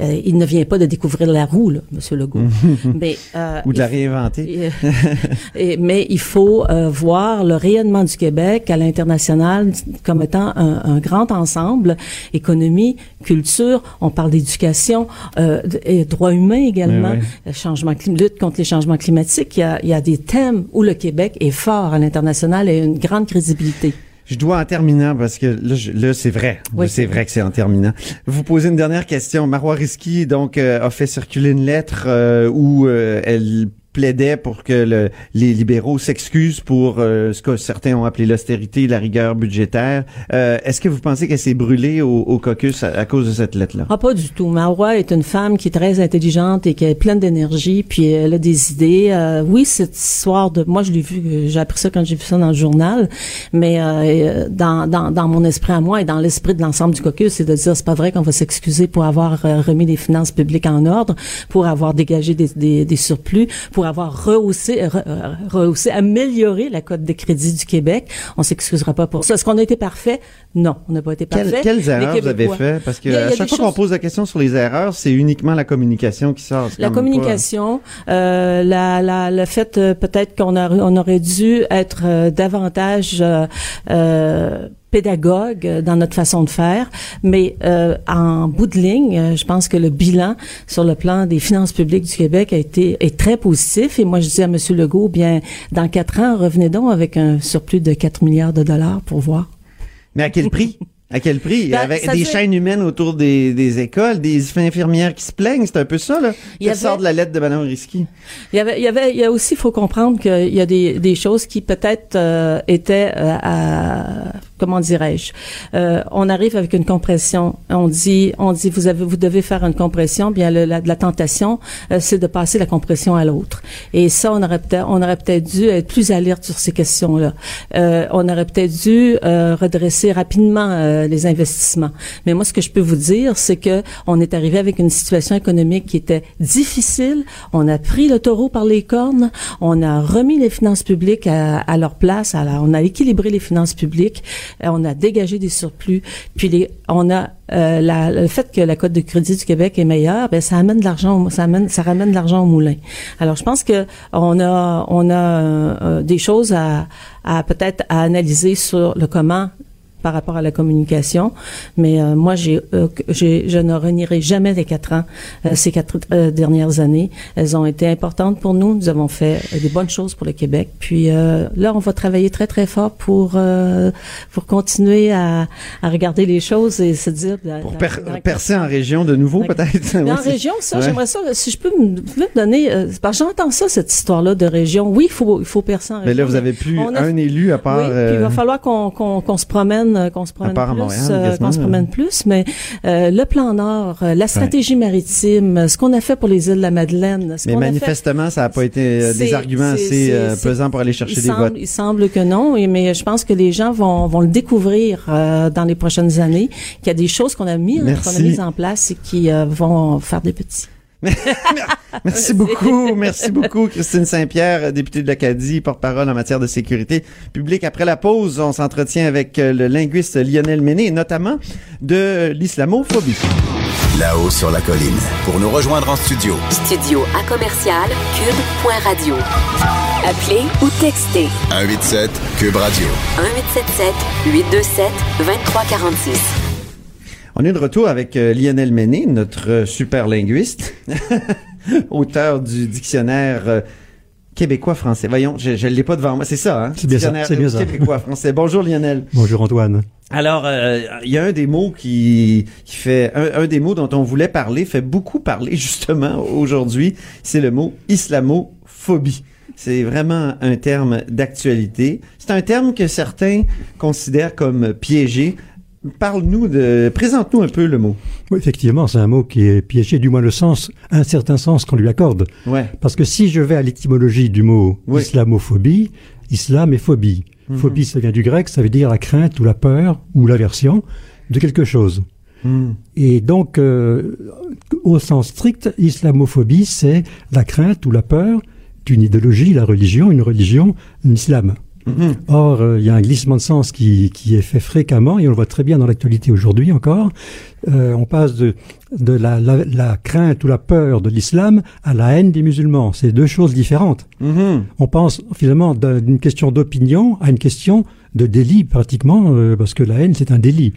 euh, il ne vient pas de découvrir la roue là, Monsieur Legault [laughs] mais euh, Ou de la réinventer? [laughs] et- mais il faut euh, voir le rayonnement du Québec à l'international comme étant un, un grand ensemble, économie, culture, on parle d'éducation, et droits humains également, changement lutte contre les changements climatiques. Il y, a, il y a des thèmes où le Québec est fort à l'international et a une grande crédibilité. Je dois en terminant parce que là, je- là c'est vrai. Oui. C'est vrai que c'est en terminant. Vous posez une dernière question. Marois Risky donc euh, a fait circuler une lettre euh, où euh, elle plaidait pour que le- les libéraux s'excusent pour euh, ce que certains ont appelé l'austérité, la rigueur budgétaire. Euh, Est-ce que vous pensez qu'elle s'est brûlée au, au caucus à, cause de cette lettre-là? Ah, pas du tout. Marois est une femme qui est très intelligente et qui est pleine d'énergie, puis elle a des idées. Euh, oui, cette histoire de... Moi, je l'ai vu, j'ai appris ça quand j'ai vu ça dans le journal, mais dans, mon esprit à moi et dans l'esprit de l'ensemble du caucus, c'est de dire, c'est pas vrai qu'on va s'excuser pour avoir remis les finances publiques en ordre, pour avoir dégagé des, des, des surplus, pour avoir rehaussé, re- euh, rehaussé, amélioré la cote de crédit du Québec. On s'excusera pas pour ça. Est-ce qu'on a été parfait? Non, on n'a pas été Quelles, parfait. quelles Les erreurs vous avez Québécois- fait? Parce que a- à chaque fois qu'on pose la question sur les erreurs, c'est uniquement la communication qui sort. La pas- communication, euh, la, la, le fait euh, peut-être qu'on a- on aurait dû être euh, davantage euh, euh, pédagogue dans notre façon de faire, mais euh, en bout de ligne, je pense que le bilan sur le plan des finances publiques du Québec a été est très positif. Et moi, je dis à Monsieur Legault, bien, dans quatre ans, revenez donc avec un surplus de 4 milliards de dollars pour voir. Mais à quel prix? À quel prix? Ben, Avec des chaînes humaines autour des, des écoles, des infirmières qui se plaignent, c'est un peu ça, là. Il sort de la lettre de Mme Risky? Il y avait, il y avait, il y a aussi, il faut comprendre qu'il y a des, des choses qui peut-être euh, étaient euh, à, comment dirais-je, euh, on arrive avec une compression, on dit, on dit, vous avez, vous devez faire une compression, bien le- la, la tentation, euh, c'est de passer la compression à l'autre. Et ça, on aurait peut-être, on aurait peut-être dû être plus alerte sur ces questions-là. Euh, on aurait peut-être dû euh, redresser rapidement euh, les investissements. Mais moi, ce que je peux vous dire, c'est que on est arrivé avec une situation économique qui était difficile. On a pris le taureau par les cornes. On a remis les finances publiques à, à leur place. Alors, on a équilibré les finances publiques. Euh, on a dégagé des surplus. Puis les, on a euh, le fait que la cote de crédit du Québec est meilleure, ben ça amène de l'argent, ça amène, ça ramène de l'argent au moulin. Alors je pense que on a, on a euh, des choses à, à peut-être à analyser sur le comment par rapport à la communication, mais euh, moi j'ai, euh, je ne renierai jamais les quatre ans, euh, ces quatre euh, dernières années. Elles ont été importantes pour nous. Nous avons fait euh, des bonnes choses pour le Québec. Puis euh, là, on va travailler très très fort pour euh, pour continuer à, à regarder les choses et se dire Pour percer en région de nouveau, peut-être? [laughs] mais en région, ça, Ouais. j'aimerais ça. Si je peux me, me donner, euh, parce que j'entends ça cette histoire-là de région. Oui, il faut il faut percer en région. Mais là, vous avez plus on a- un élu à part. oui, puis il va falloir qu'on qu'on qu'on se promène promène, euh, qu'on se promène plus, Montréal, euh, qu'on se promène plus, mais euh, le plan Nord, la stratégie maritime, ce qu'on a fait pour les îles de la Madeleine, ce Mais qu'on a fait manifestement, ça n'a pas été des arguments assez pesants pour aller chercher des semble, votes. Il semble que non, mais je pense que les gens vont, vont le découvrir euh, dans les prochaines années, qu'il y a des choses qu'on a mis, qu'on a mises en place et qui vont faire des petits. [laughs] Merci beaucoup, merci beaucoup, Christine Saint-Pierre, députée de l'Acadie, porte-parole en matière de sécurité publique. Après la pause, on s'entretient avec euh, le linguiste Lionel Méné, notamment de l'islamophobie. Là-haut sur la colline. Pour nous rejoindre en studio, Studio à commercial cube.radio. Appelez ou textez 187 Cube Radio. 1877 827 2346. On est de retour avec euh, Lionel Méné, notre euh, super linguiste, [laughs] auteur du dictionnaire euh, québécois-français. Voyons, je ne l'ai pas devant moi. C'est ça, hein? C'est bien ça, Dictionnaire c'est bien ça. Québécois-français. Bonjour Lionel. Bonjour Antoine. Alors, euh, il y a un des mots qui, qui fait, un, un des mots dont on voulait parler, fait beaucoup parler justement aujourd'hui, c'est le mot islamophobie. C'est vraiment un terme d'actualité. C'est un terme que certains considèrent comme piégé. Parle-nous de, présente-nous un peu le mot. Oui, effectivement, c'est un mot qui est piégé, du moins le sens, un certain sens qu'on lui accorde. Ouais. Parce que si je vais à l'étymologie du mot Oui. islamophobie, islam et phobie. Mhm. Phobie, ça vient du grec, ça veut dire la crainte ou la peur ou l'aversion de quelque chose. Hmm. Et donc, euh, au sens strict, islamophobie, c'est la crainte ou la peur d'une idéologie, la religion, une religion, l'islam. Mhm. Or, euh, il y a un glissement de sens qui, qui est fait fréquemment, et on le voit très bien dans l'actualité aujourd'hui encore. Euh, on passe de, de la, la, la crainte ou la peur de l'islam à la haine des musulmans. C'est deux choses différentes. Mhm. On pense finalement d'un- d'une question d'opinion à une question de délit pratiquement, euh, parce que la haine c'est un délit.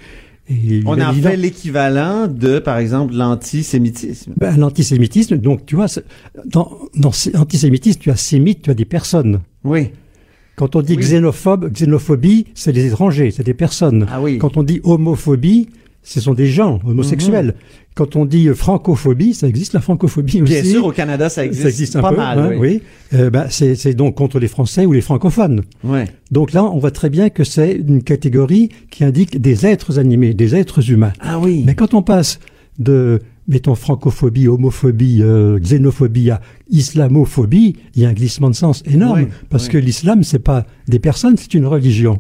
Et On évident- fait l'équivalent de, par exemple, l'antisémitisme. ben, l'antisémitisme, donc tu vois, dans, dans l'antisémitisme, tu as sémite, tu as des personnes. Oui. Quand on dit Oui. xénophobe, xénophobie, c'est des étrangers, c'est des personnes. Ah oui. Quand on dit homophobie, ce sont des gens homosexuels. Quand on dit euh, francophobie, ça existe la francophobie aussi. Bien sûr, au Canada, ça existe, ça existe un pas peu, mal. hein, oui. oui. Euh, ben, c'est c'est donc contre les Français ou les francophones. Ouais. Donc là, on voit très bien que c'est une catégorie qui indique des êtres animés, des êtres humains. Ah oui. Mais quand on passe de, mettons, francophobie, homophobie, euh, xénophobie à islamophobie, il y a un glissement de sens énorme. Oui, parce oui. que l'islam, c'est pas des personnes, c'est une religion.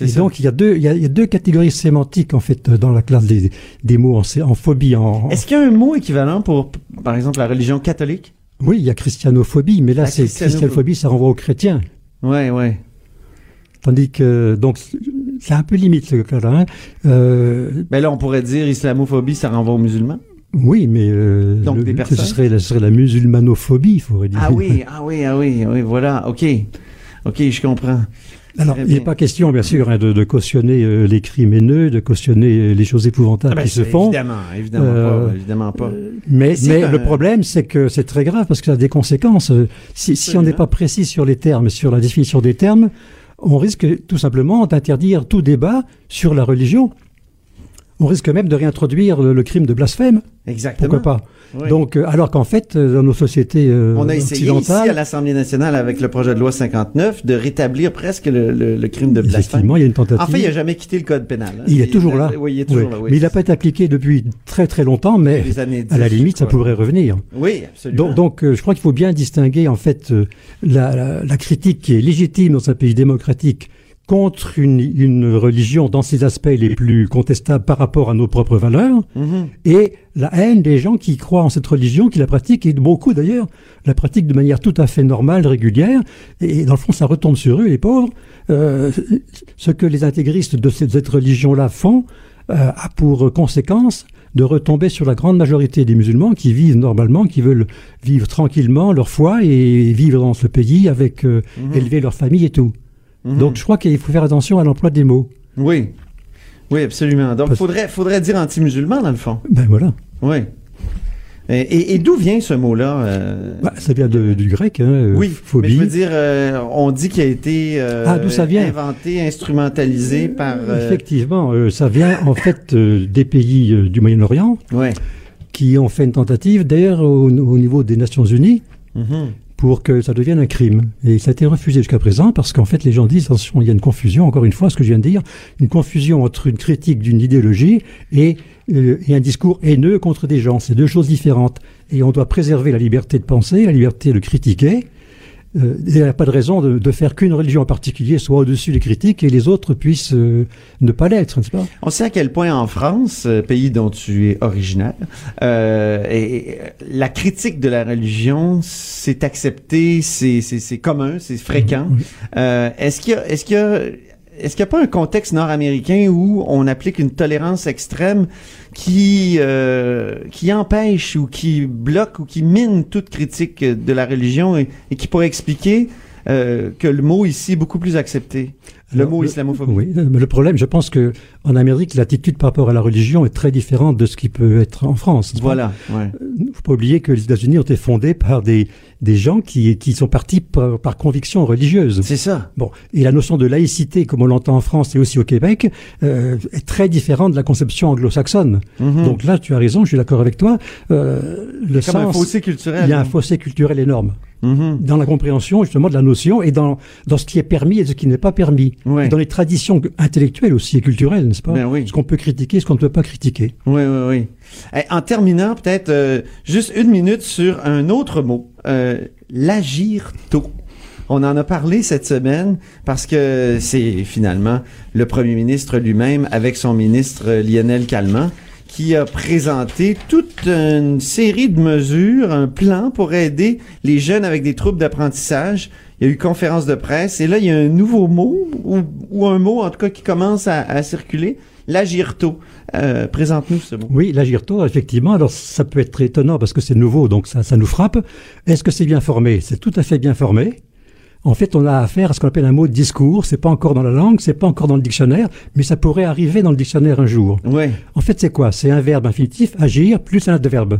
Et ça. donc, il y, a deux, il, y a, il y a deux catégories sémantiques, en fait, dans la classe des, des mots en, phobie. En, Est-ce qu'il y a un mot équivalent pour, par exemple, la religion catholique? Oui, il y a christianophobie, mais là, c'est christianophobie. christianophobie, ça renvoie aux chrétiens. Ouais, ouais. Tandis que, donc, c'est un peu limite, ce cas-là. hein. Euh, Ben là, on pourrait dire islamophobie, ça renvoie aux musulmans. oui, mais euh, Donc, le- des ce serait, ce serait la musulmanophobie, il faudrait dire. Ah oui, ah oui, ah oui, oui, voilà, ok. Ok, je comprends. Alors, il n'est pas question, bien sûr, hein, de, de cautionner euh, les crimes haineux, de cautionner euh, les choses épouvantables Ah ben, qui se font. Évidemment, évidemment Euh, pas, évidemment pas. Mais, le problème, c'est que c'est très grave parce que ça a des conséquences. Si, si on n'est pas précis sur les termes, sur la définition des termes, on risque tout simplement d'interdire tout débat sur la religion. On risque même de réintroduire le, le crime de blasphème. Exactement. Pourquoi pas Oui. Donc, euh, alors qu'en fait, euh, dans nos sociétés euh, On a essayé ici à l'Assemblée nationale avec le projet de loi 59 de rétablir presque le, le- le crime de blasphème. effectivement, il y a une tentative. En fait, il n'a jamais quitté le code pénal. hein. Il est toujours là. Oui, il est toujours Oui. là. Oui, mais il n'a pas été appliqué depuis très très longtemps, mais à la 10, limite, ça pourrait revenir. Oui, absolument. Donc, donc euh, je crois qu'il faut bien distinguer en fait euh, la, la- la critique qui est légitime dans un pays démocratique contre une, une religion dans ses aspects les plus contestables par rapport à nos propres valeurs Mhm. et la haine des gens qui croient en cette religion, qui la pratiquent, et beaucoup d'ailleurs la pratiquent de manière tout à fait normale, régulière, et dans le fond ça retombe sur eux, les pauvres. Euh, ce que les intégristes de cette, cette religion-là font euh, a pour conséquence de retomber sur la grande majorité des musulmans qui vivent normalement, qui veulent vivre tranquillement leur foi et vivre dans ce pays avec euh, élever leur famille et tout. Mhm. Donc je crois qu'il faut faire attention à l'emploi des mots. Oui. Oui, absolument. Donc, il Parce- faudrait, faudrait dire anti-musulman, dans le fond. Ben voilà. Oui. Et, et- et d'où vient ce mot-là? euh, Bah, ça vient de- du grec, hein, euh, oui, phobie. mais je veux dire, euh, on dit qu'il a été euh, Ah, d'où ça vient? inventé, instrumentalisé par... Effectivement, ça vient en fait des pays du Moyen-Orient ouais. qui ont fait une tentative, d'ailleurs au, au niveau des Nations Unies, Mhm. Pour que ça devienne un crime. Et ça a été refusé jusqu'à présent parce qu'en fait les gens disent attention, il y a une confusion, encore une fois, ce que je viens de dire, une confusion entre une critique d'une idéologie et, euh, et un discours haineux contre des gens. C'est deux choses différentes. Et on doit préserver la liberté de penser, la liberté de critiquer. Euh, il n'y a pas de raison de, de faire qu'une religion en particulier soit au-dessus des critiques et les autres puissent euh, ne pas l'être, n'est-ce pas? On sait à quel point en France, euh, pays dont tu es originaire, euh, et, la critique de la religion, c'est accepté, c'est c'est c'est commun, c'est fréquent. Oui. Euh, est-ce qu'il y a est-ce qu'il y a est-ce qu'il n'y a pas un contexte nord-américain où on applique une tolérance extrême qui euh, qui empêche ou qui bloque ou qui mine toute critique de la religion et, qui pourrait expliquer euh, que le mot ici est beaucoup plus accepté, le Alors, mot islamophobie. Oui, mais le problème, je pense que en Amérique, l'attitude par rapport à la religion est très différente de ce qui peut être en France. Voilà. Ouais. Il faut pas oublier que les États-Unis ont été fondés par des, des gens qui, qui sont partis par, par conviction religieuse. C'est ça. Bon, et la notion de laïcité, comme on l'entend en France et aussi au Québec, euh, est très différente de la conception anglo-saxonne. Mhm. Donc là, tu as raison, je suis d'accord avec toi. Euh, le Comme un sens, fossé culturel. il y a un fossé culturel énorme Mhm. dans la compréhension justement de la notion et dans dans ce qui est permis et ce qui n'est pas permis. Ouais. Et dans les traditions intellectuelles aussi et culturelles, n'est-ce pas Ben oui. Ce qu'on peut critiquer, ce qu'on ne peut pas critiquer. Oui, oui, oui. Eh, En terminant, peut-être euh, juste une minute sur un autre mot, euh, l'agir tôt. On en a parlé cette semaine parce que c'est finalement le premier ministre lui-même avec son ministre euh, Lionel Calment qui a présenté toute une série de mesures, un plan pour aider les jeunes avec des troubles d'apprentissage. Il y a eu conférence de presse et là, il y a un nouveau mot ou, un mot en tout cas qui commence à, circuler, l'agir-tôt. Euh, Présente-nous ce mot. Oui, l'agir-tôt, effectivement. Alors, ça peut être étonnant parce que c'est nouveau, donc ça, ça nous frappe. Est-ce que c'est bien formé? C'est tout à fait bien formé. En fait, on a affaire à ce qu'on appelle un mot de discours. C'est pas encore dans la langue, c'est pas encore dans le dictionnaire, mais ça pourrait arriver dans le dictionnaire un jour. Ouais. En fait, c'est quoi? C'est un verbe infinitif, agir, plus un adverbe.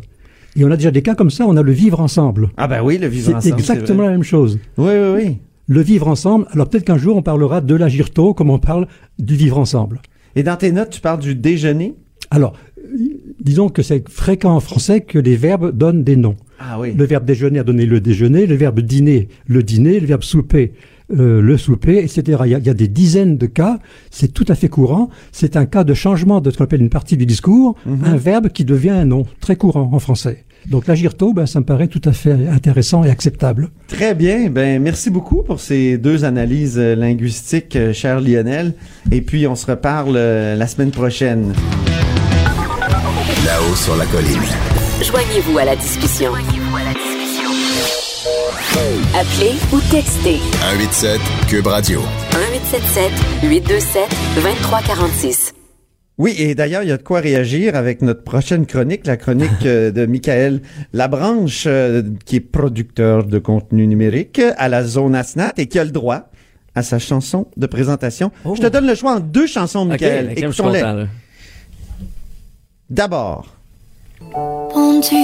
Et on a déjà des cas comme ça, on a le vivre ensemble. Ah ben oui, le vivre C'est ensemble. exactement la même chose. Oui, oui, oui. Le vivre ensemble, alors peut-être qu'un jour on parlera de l'agir-tôt comme on parle du vivre ensemble. Et dans tes notes, tu parles du déjeuner? Alors, euh, disons que c'est fréquent en français que les verbes donnent des noms. Ah oui. Le verbe déjeuner a donné le déjeuner, le verbe dîner, le dîner, le verbe souper, euh, le souper, etc. Il y, a, il y a des dizaines de cas, c'est tout à fait courant. C'est un cas de changement de ce qu'on appelle une partie du discours, un verbe qui devient un nom, très courant en français. Donc l'agir-tôt, ben, ça me paraît tout à fait intéressant et acceptable. Très bien. Ben merci beaucoup pour ces deux analyses linguistiques, euh, cher Lionel. Et puis on se reparle euh, la semaine prochaine. Là-haut sur la colline. Joignez-vous à la discussion. Appelez ou textez 187 Cube Radio. 1877 827 2346. Oui, et d'ailleurs, il y a de quoi réagir avec notre prochaine chronique, la chronique [laughs] euh, de Michael Labranche, euh, qui est producteur de contenu numérique à la zone ASNAT et qui a le droit à sa chanson de présentation. Oh. Je te donne le choix en deux chansons, Michael. Écoutons-les. là. D'abord, pendu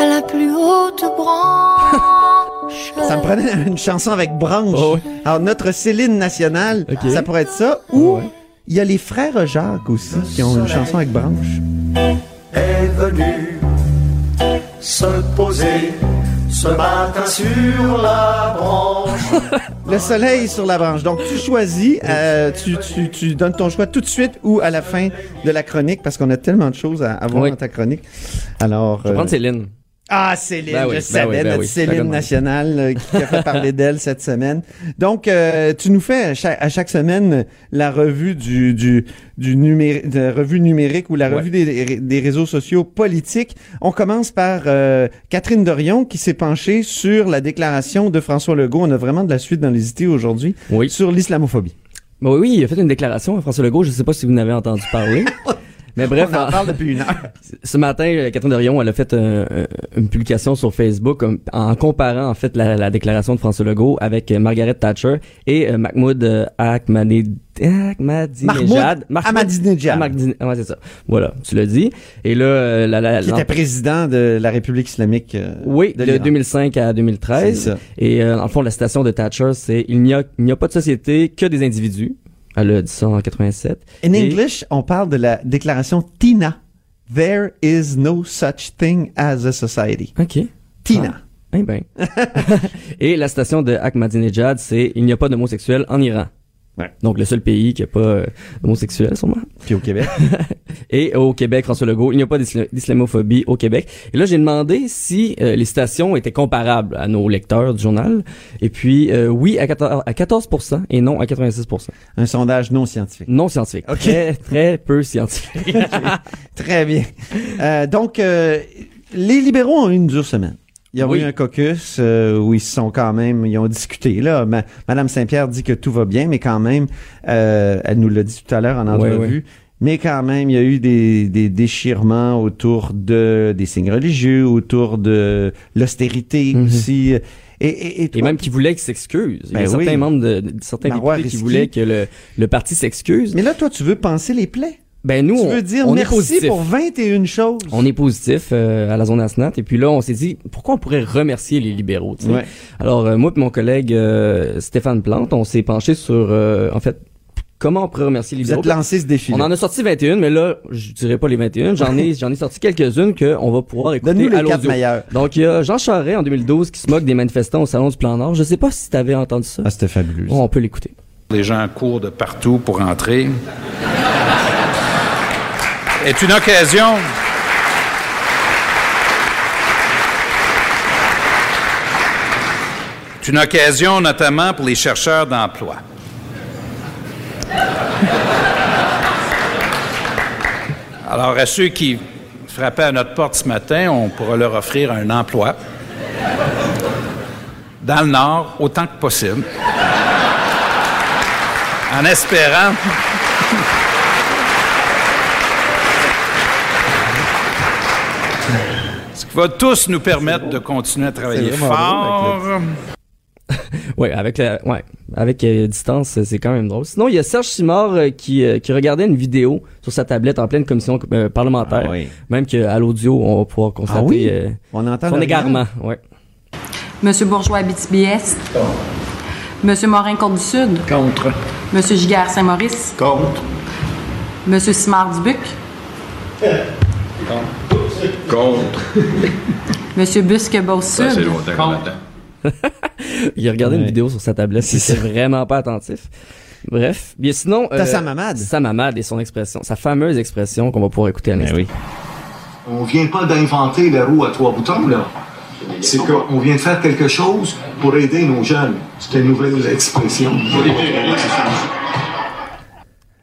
à la plus haute branche. [laughs] ça me prenait une chanson avec branche. Oh. Alors, notre Céline nationale, ça pourrait être ça. Ou Ouais. il y a les frères Jacques aussi, qui ont une chanson avec branche. est venu se poser ce matin sur la branche. [laughs] Le soleil sur la branche. Donc, tu choisis, euh, tu, tu, tu donnes ton choix tout de suite ou à la fin de la chronique, parce qu'on a tellement de choses à, à voir Oui. dans ta chronique. Alors, Je vais euh, prendre Céline. Ah, Céline, Ben oui, je ben savais, oui, ben notre oui. Céline nationale euh, qui a fait parler [laughs] d'elle cette semaine. Donc, euh, tu nous fais à chaque, à chaque semaine la revue du, du, du numérique, de la revue numérique ou la Ouais. revue des, des réseaux sociaux politiques. On commence par euh, Catherine Dorion qui s'est penchée sur la déclaration de François Legault. On a vraiment de la suite dans les idées aujourd'hui Oui. sur l'islamophobie. Bon, oui, il a fait une déclaration à François Legault. Je ne sais pas si vous n'avez entendu parler. [laughs] Mais bref, On en parle depuis une heure. [laughs] ce matin, euh, Catherine Dorion, elle a fait un- un- une publication sur Facebook en, comparant en fait la, la déclaration de François Legault avec euh, Margaret Thatcher et euh, Mahmoud euh, Ahmadine- Ahmadinejad. Mahmoud Ahmadinejad. Ahmadine- ouais, c'est ça. Voilà, tu l'as dit. Et là, euh, la, la, Qui était président de la République islamique. euh, oui, de de l'Iran. 2005 à C'est 2013. ça. Et euh, en fond, la citation de Thatcher, c'est il n'y a il n'y a pas de société que des individus. Elle a dit ça en 87. In Et- English, on parle de la déclaration TINA. There is no such thing as a society. Ok. TINA. Eh ben. [laughs] Et la citation de Ahmadinejad, c'est il n'y a pas d'homosexuels en Iran. Donc le seul pays qui a pas euh, d'homosexuels sûrement. Puis au Québec. [laughs] Et au Québec, François Legault, il n'y a pas d'isla- d'islamophobie au Québec. Et là, j'ai demandé si euh, les citations étaient comparables à nos lecteurs du journal. Et puis, euh, oui, à 14, à 14% et non à 86%. Un sondage non scientifique. Non scientifique. Ok. Très, très peu scientifique. [laughs] Très bien. Euh, donc, les libéraux ont eu une dure semaine. Il y a Oui. eu un caucus euh, où ils sont quand même, ils ont discuté. Là, Ma- Madame Saint-Pierre dit que tout va bien, mais quand même, euh, elle nous l'a dit tout à l'heure en entrevue. Mais quand même, il y a eu des, des déchirements autour de des signes religieux, autour de l'austérité Mhm. aussi. Et, et, et, Et toi- même qui voulait qu'il s'excuse. Il y a Ben certains oui. membres de, de- certains Marois députés qui voulaient que le, le parti s'excuse. Mais là, toi, tu veux penser les plaies. Ben nous, tu on, veux dire on est merci positif. pour 21 choses? On est positif euh, à la zone Asnat et puis là on s'est dit pourquoi on pourrait remercier les libéraux. tu sais? Ouais. Alors euh, moi et mon collègue euh, Stéphane Plante, on s'est penché sur euh, en fait comment on pourrait remercier les Vous libéraux? êtes lancé ce défi. On en a sorti 21, mais là, je dirais pas les 21. J'en ai, j'en ai sorti quelques-unes qu'on va pouvoir écouter Donne-nous à les quatre l'audio. meilleurs. Donc, il y a Jean Charest en 2012 qui se moque des manifestants au Salon du Plan Nord. Je sais pas si tu avais entendu ça. Ah, c'était fabuleux. Bon, on peut l'écouter. Les gens courent de partout pour entrer. Est une occasion. Est une occasion notamment pour les chercheurs d'emploi. Alors, à ceux qui frappaient à notre porte ce matin, on pourra leur offrir un emploi. Dans le Nord autant que possible, en espérant ce qui va tous nous permettre de continuer à travailler fort. [laughs] Ouais, avec la, ouais, avec euh, distance, c'est quand même drôle. Sinon, il y a Serge Simard euh, qui, euh, qui regardait une vidéo sur sa tablette en pleine commission euh, parlementaire. Ah oui. Même qu'à l'audio, on va pouvoir constater Ah oui? euh, On entend son égarement. Ouais. Monsieur Bourgeois Abitibi-Est. Monsieur Morin Côte-du-Sud. Contre. Monsieur Giguère Saint-Maurice. Contre. Monsieur Simard Dubuc. Contre. [laughs] Monsieur Busque Beauce-Sud. Ça, c'est longtemps qu'on attend. Il a regardé une vidéo sur sa tablette, il était vraiment pas attentif. Bref, bien sinon... T'as sa mamade. Sa mamade et son expression, sa fameuse expression qu'on va pouvoir écouter à l'instant. oui. On vient pas d'inventer la roue à trois boutons, là. C'est qu'on vient de faire quelque chose pour aider nos jeunes. C'est une nouvelle expression.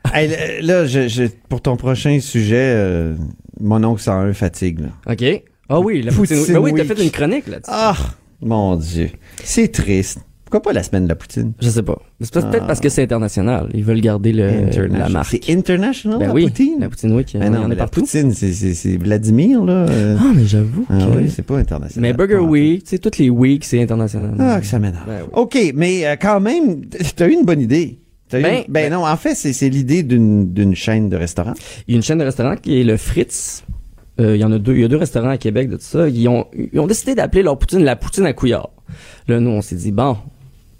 [laughs] Hey, là, je, je- pour ton prochain sujet, euh, mon oncle 101 fatigue. Là. OK. Ah oui, la poutine. Poutine Ben oui, t'as fait une chronique là-dessus. Ah, mon Dieu. C'est triste. Pourquoi pas la semaine de la poutine? Je sais pas. C'est peut-être Ah. parce que c'est international. Ils veulent garder le, la marque. C'est international, Ben la oui, poutine? la poutine week, il y Mais en non, la partout. poutine, c'est- Vladimir, là. euh. Ah, mais j'avoue Ah que- oui, c'est pas international. Mais Burger Week, tu sais, toutes les weeks, c'est international. Ah, que ça m'énerve. Ben oui. OK, mais euh, quand même, [laughs] t'as eu une bonne idée. Eu- Ben, ben, non, en fait, c'est c'est l'idée d'une d'une chaîne de restaurants. Il y a une chaîne de restaurants qui est le Fritz. Euh, il y en a deux. Il y a deux restaurants à Québec de tout ça. Ils ont, ils ont décidé d'appeler leur poutine la poutine à couillard. Là, nous, on s'est dit, bon.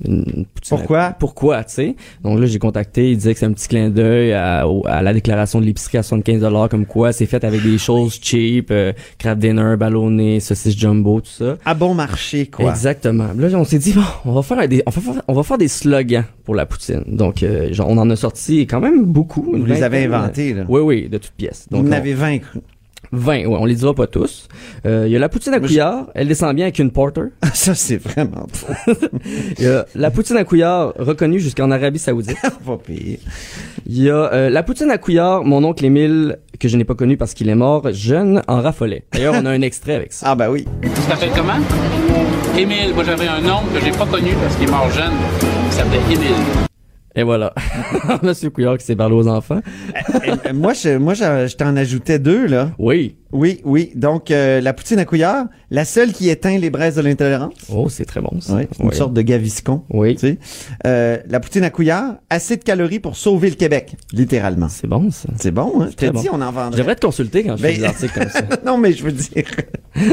Une Pourquoi? pourquoi, tu sais? Donc là, j'ai contacté, il disait que c'est un petit clin d'œil à, à la déclaration de l'épicerie à 75 comme quoi c'est fait avec des choses cheap, euh, craft dinner, ballonné, saucisse jumbo, tout ça. À bon marché, quoi. Exactement. Là, on s'est dit, bon, on va faire des, on va faire, on va faire des slogans pour la poutine. Donc, euh, genre, on en a sorti quand même beaucoup. Vous les avez inventés, là. Oui, oui, de toutes pièces. Vous Donc, en on- avez 20. 20, ouais, on les dira pas tous. Euh, Il y a la poutine à couillard, elle descend bien avec une porter. [laughs] Ça, c'est vraiment [laughs] Il y a la poutine à couillard reconnue jusqu'en Arabie Saoudite. [laughs] pas pire. Il y a euh, la poutine à couillard, mon oncle Émile, que je n'ai pas connu parce qu'il est mort, jeune, en raffolait. D'ailleurs, on a un extrait avec ça. Ah, ben oui. Tu t'appelles comment? Émile. Moi, j'avais un oncle que j'ai pas connu parce qu'il est mort jeune. Il s'appelait Émile. Et voilà. [laughs] Monsieur Couillard qui s'est parlé aux enfants. Euh, moi, je, moi, je, je t'en ajoutais deux, là. Oui. Oui, oui. Donc, euh, la poutine à couillard, la seule qui éteint les braises de l'intolérance. Oh, c'est très bon, ça. Oui, une Oui. sorte de gaviscon. Oui. Tu sais. Euh, la poutine à couillard, assez de calories pour sauver le Québec, littéralement. C'est bon, ça. C'est bon, hein? Je t'ai dit, bon. on en vendrait. devrais te consulter quand je fais Ben- des articles comme ça. [laughs] non, mais je veux dire, [laughs]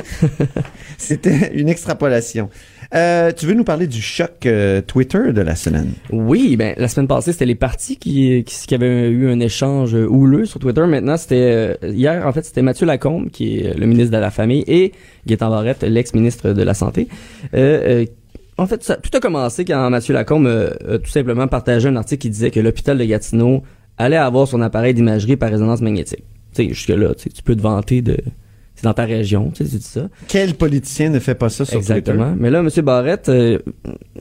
c'était une extrapolation. Euh, tu veux nous parler du choc euh, Twitter de la semaine? Oui, ben la semaine passée, c'était les partis qui, qui, avaient eu un échange euh, houleux sur Twitter. Maintenant, c'était hier, en fait, c'était Mathieu Lacombe, qui est le ministre de la Famille, et Gaétan Barrette, l'ex-ministre de la Santé. En fait, tout a commencé quand Mathieu Lacombe a tout simplement partagé un article qui disait que l'hôpital de Gatineau allait avoir son appareil d'imagerie par résonance magnétique. Tu sais, jusque-là, tu peux te vanter de... C'est dans ta région, tu sais, tu dis ça. Quel politicien ne fait pas ça sur Exactement. Twitter? Mais là, M. Barrette euh,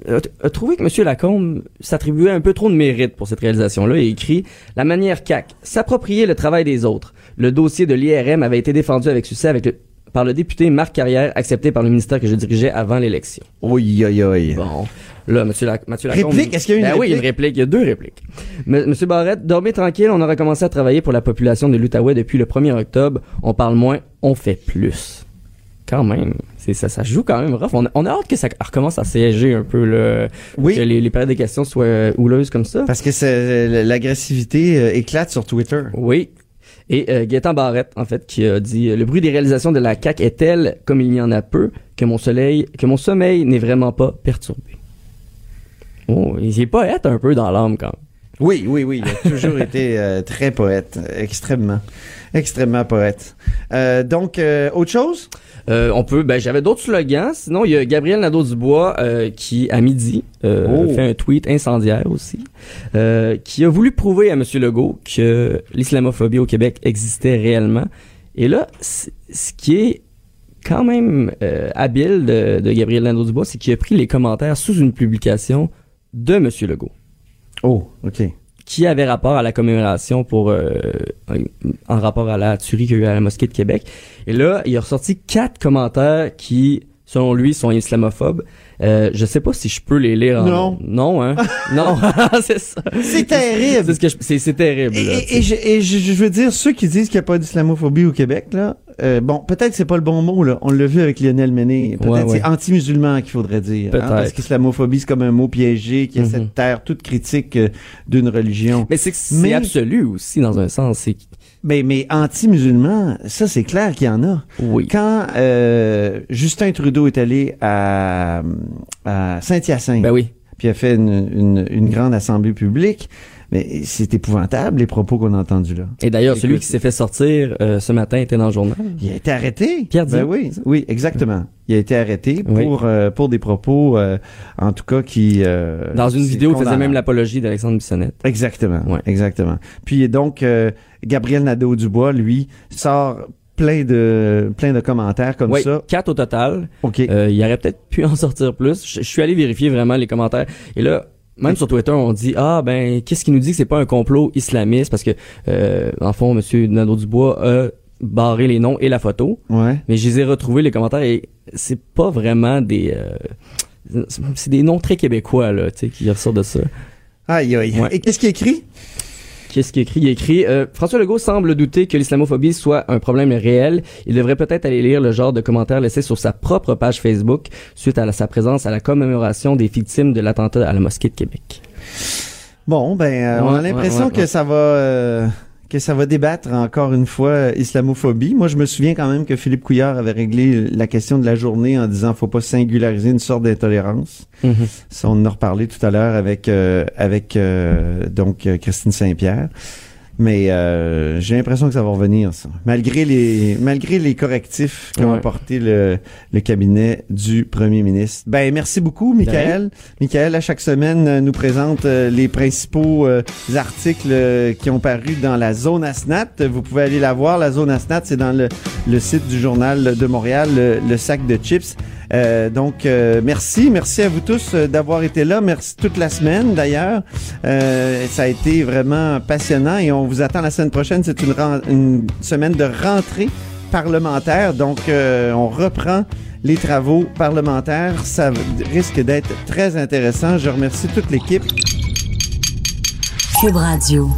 a, a trouvé que M. Lacombe s'attribuait un peu trop de mérite pour cette réalisation-là et écrit « La manière CAC, s'approprier le travail des autres. Le dossier de l'IRM avait été défendu avec succès avec le, par le député Marc Carrière, accepté par le ministère que je dirigeais avant l'élection. » Oui, oui, oui. Bon. Là, M. Lac Mathieu Lacombe... Réplique? Est-ce qu'il y a une ben oui, il y a une réplique? réplique. Il y a deux répliques. M. Monsieur Barrette, dormez tranquille, on aura commencé à travailler pour la population de l'Outaouais depuis le 1er octobre. On parle moins, on fait plus. Quand même, ça, ça joue quand même rough. On, a- on a hâte que ça recommence à siéger un peu le, Oui. que les, les périodes des questions soient euh, houleuses comme ça. Parce que c'est- l'agressivité euh, éclate sur Twitter. Oui. Et euh, Gaétan Barrette, en fait, qui a dit euh, Le bruit des réalisations de la CAQ est tel, comme il y en a peu, que mon soleil, que mon sommeil n'est vraiment pas perturbé. Oh, il est poète un peu dans l'âme quand même. Oui, oui, oui. Il a toujours été euh, très poète. Extrêmement. Extrêmement poète. Euh, donc, euh, autre chose? Euh, on peut, ben j'avais d'autres slogans. Sinon, il y a Gabriel Nadeau-Dubois euh, qui, à midi, euh, Oh. fait un tweet incendiaire aussi, euh, qui a voulu prouver à M. Legault que l'islamophobie au Québec existait réellement. Et là, ce qui est quand même euh, habile de, de Gabriel Nadeau-Dubois, c'est qu'il a pris les commentaires sous une publication de M. Legault Oh, OK. qui avait rapport à la commémoration pour euh, en rapport à la tuerie qu'il y a eu à la mosquée de Québec. Et là, il a ressorti quatre commentaires qui, selon lui, sont islamophobes. Euh, je sais pas si je peux les lire. en- Non. Non, hein? [laughs] non, [laughs] c'est ça. C'est terrible. C'est ce je- c'est c'est terrible. là, Et, et je, et je- je veux dire, ceux qui disent qu'il n'y a pas d'islamophobie au Québec, là, euh, bon, peut-être que c'est pas le bon mot, là. On l'a vu avec Lionel Méné. Peut-être Ouais, c'est anti-musulman qu'il faudrait dire. hein, Peut-être. parce qu'islamophobie, c'est comme un mot piégé qui essaie de Mhm. taire toute critique euh, d'une religion. Mais c'est Mais- absolu aussi dans un sens. C'est Mais, mais anti-musulman, ça, c'est clair qu'il y en a. oui. Quand euh, Justin Trudeau est allé à, à Saint-Hyacinthe, Ben oui. puis a fait une, une, une grande assemblée publique, mais c'est épouvantable, les propos qu'on a entendus là. Et d'ailleurs, celui qui s'est fait sortir euh, ce matin était dans le journal. Il a été arrêté. Pierre ben oui, oui, exactement. Il a été arrêté Oui. pour euh, pour des propos, euh, en tout cas qui. euh, Dans une vidéo, il faisait même l'apologie d'Alexandre Bissonnette. Exactement. Ouais. Exactement. Puis donc euh, Gabriel Nadeau-Dubois, lui, sort plein de plein de commentaires comme Oui, ça. quatre au total. Ok. Euh, il aurait peut-être pu en [laughs] sortir plus. Je, je suis allé vérifier vraiment les commentaires. Et là, même sur Twitter, on dit ah ben qu'est-ce qui nous dit que c'est pas un complot islamiste parce que euh, en fond, Monsieur Nadeau Dubois a barré les noms et la photo. Ouais. Mais je les ai retrouvés les commentaires et c'est pas vraiment des euh, c'est des noms très québécois là, tu sais, qui ressortent de ça. Aïe aïe. Ouais. Et qu'est-ce qui est écrit? Qu'est-ce qu'il écrit? Il écrit euh, François Legault semble douter que l'islamophobie soit un problème réel. Il devrait peut-être aller lire le genre de commentaires laissés sur sa propre page Facebook suite à la- sa présence à la commémoration des victimes de l'attentat à la mosquée de Québec. Bon, ben, euh, on a l'impression ouais, ouais, que ça va euh, que ça va débattre encore une fois euh, islamophobie. Moi, je me souviens quand même que Philippe Couillard avait réglé la question de la journée en disant faut pas singulariser une sorte d'intolérance. Ça, on en a reparlé tout à l'heure avec euh, avec euh, donc Christine Saint-Pierre. Mais euh, j'ai l'impression que ça va revenir, ça. Malgré les malgré les correctifs qu'a Ouais. apporté le, le cabinet du premier ministre. Ben merci beaucoup, Michael. Michael, à chaque semaine, euh, nous présente euh, les principaux euh, articles qui ont paru dans la zone ASNAT. Vous pouvez aller la voir. La zone ASNAT, c'est dans le, le site du journal de Montréal, le, le sac de chips. Euh, donc, euh, merci. Merci à vous tous euh, d'avoir été là. Merci toute la semaine, d'ailleurs. Ça a été vraiment passionnant et on vous attend la semaine prochaine. C'est une, une semaine de rentrée parlementaire. Donc, on reprend les travaux parlementaires. Ça risque d'être très intéressant. Je remercie toute l'équipe. Cube Radio.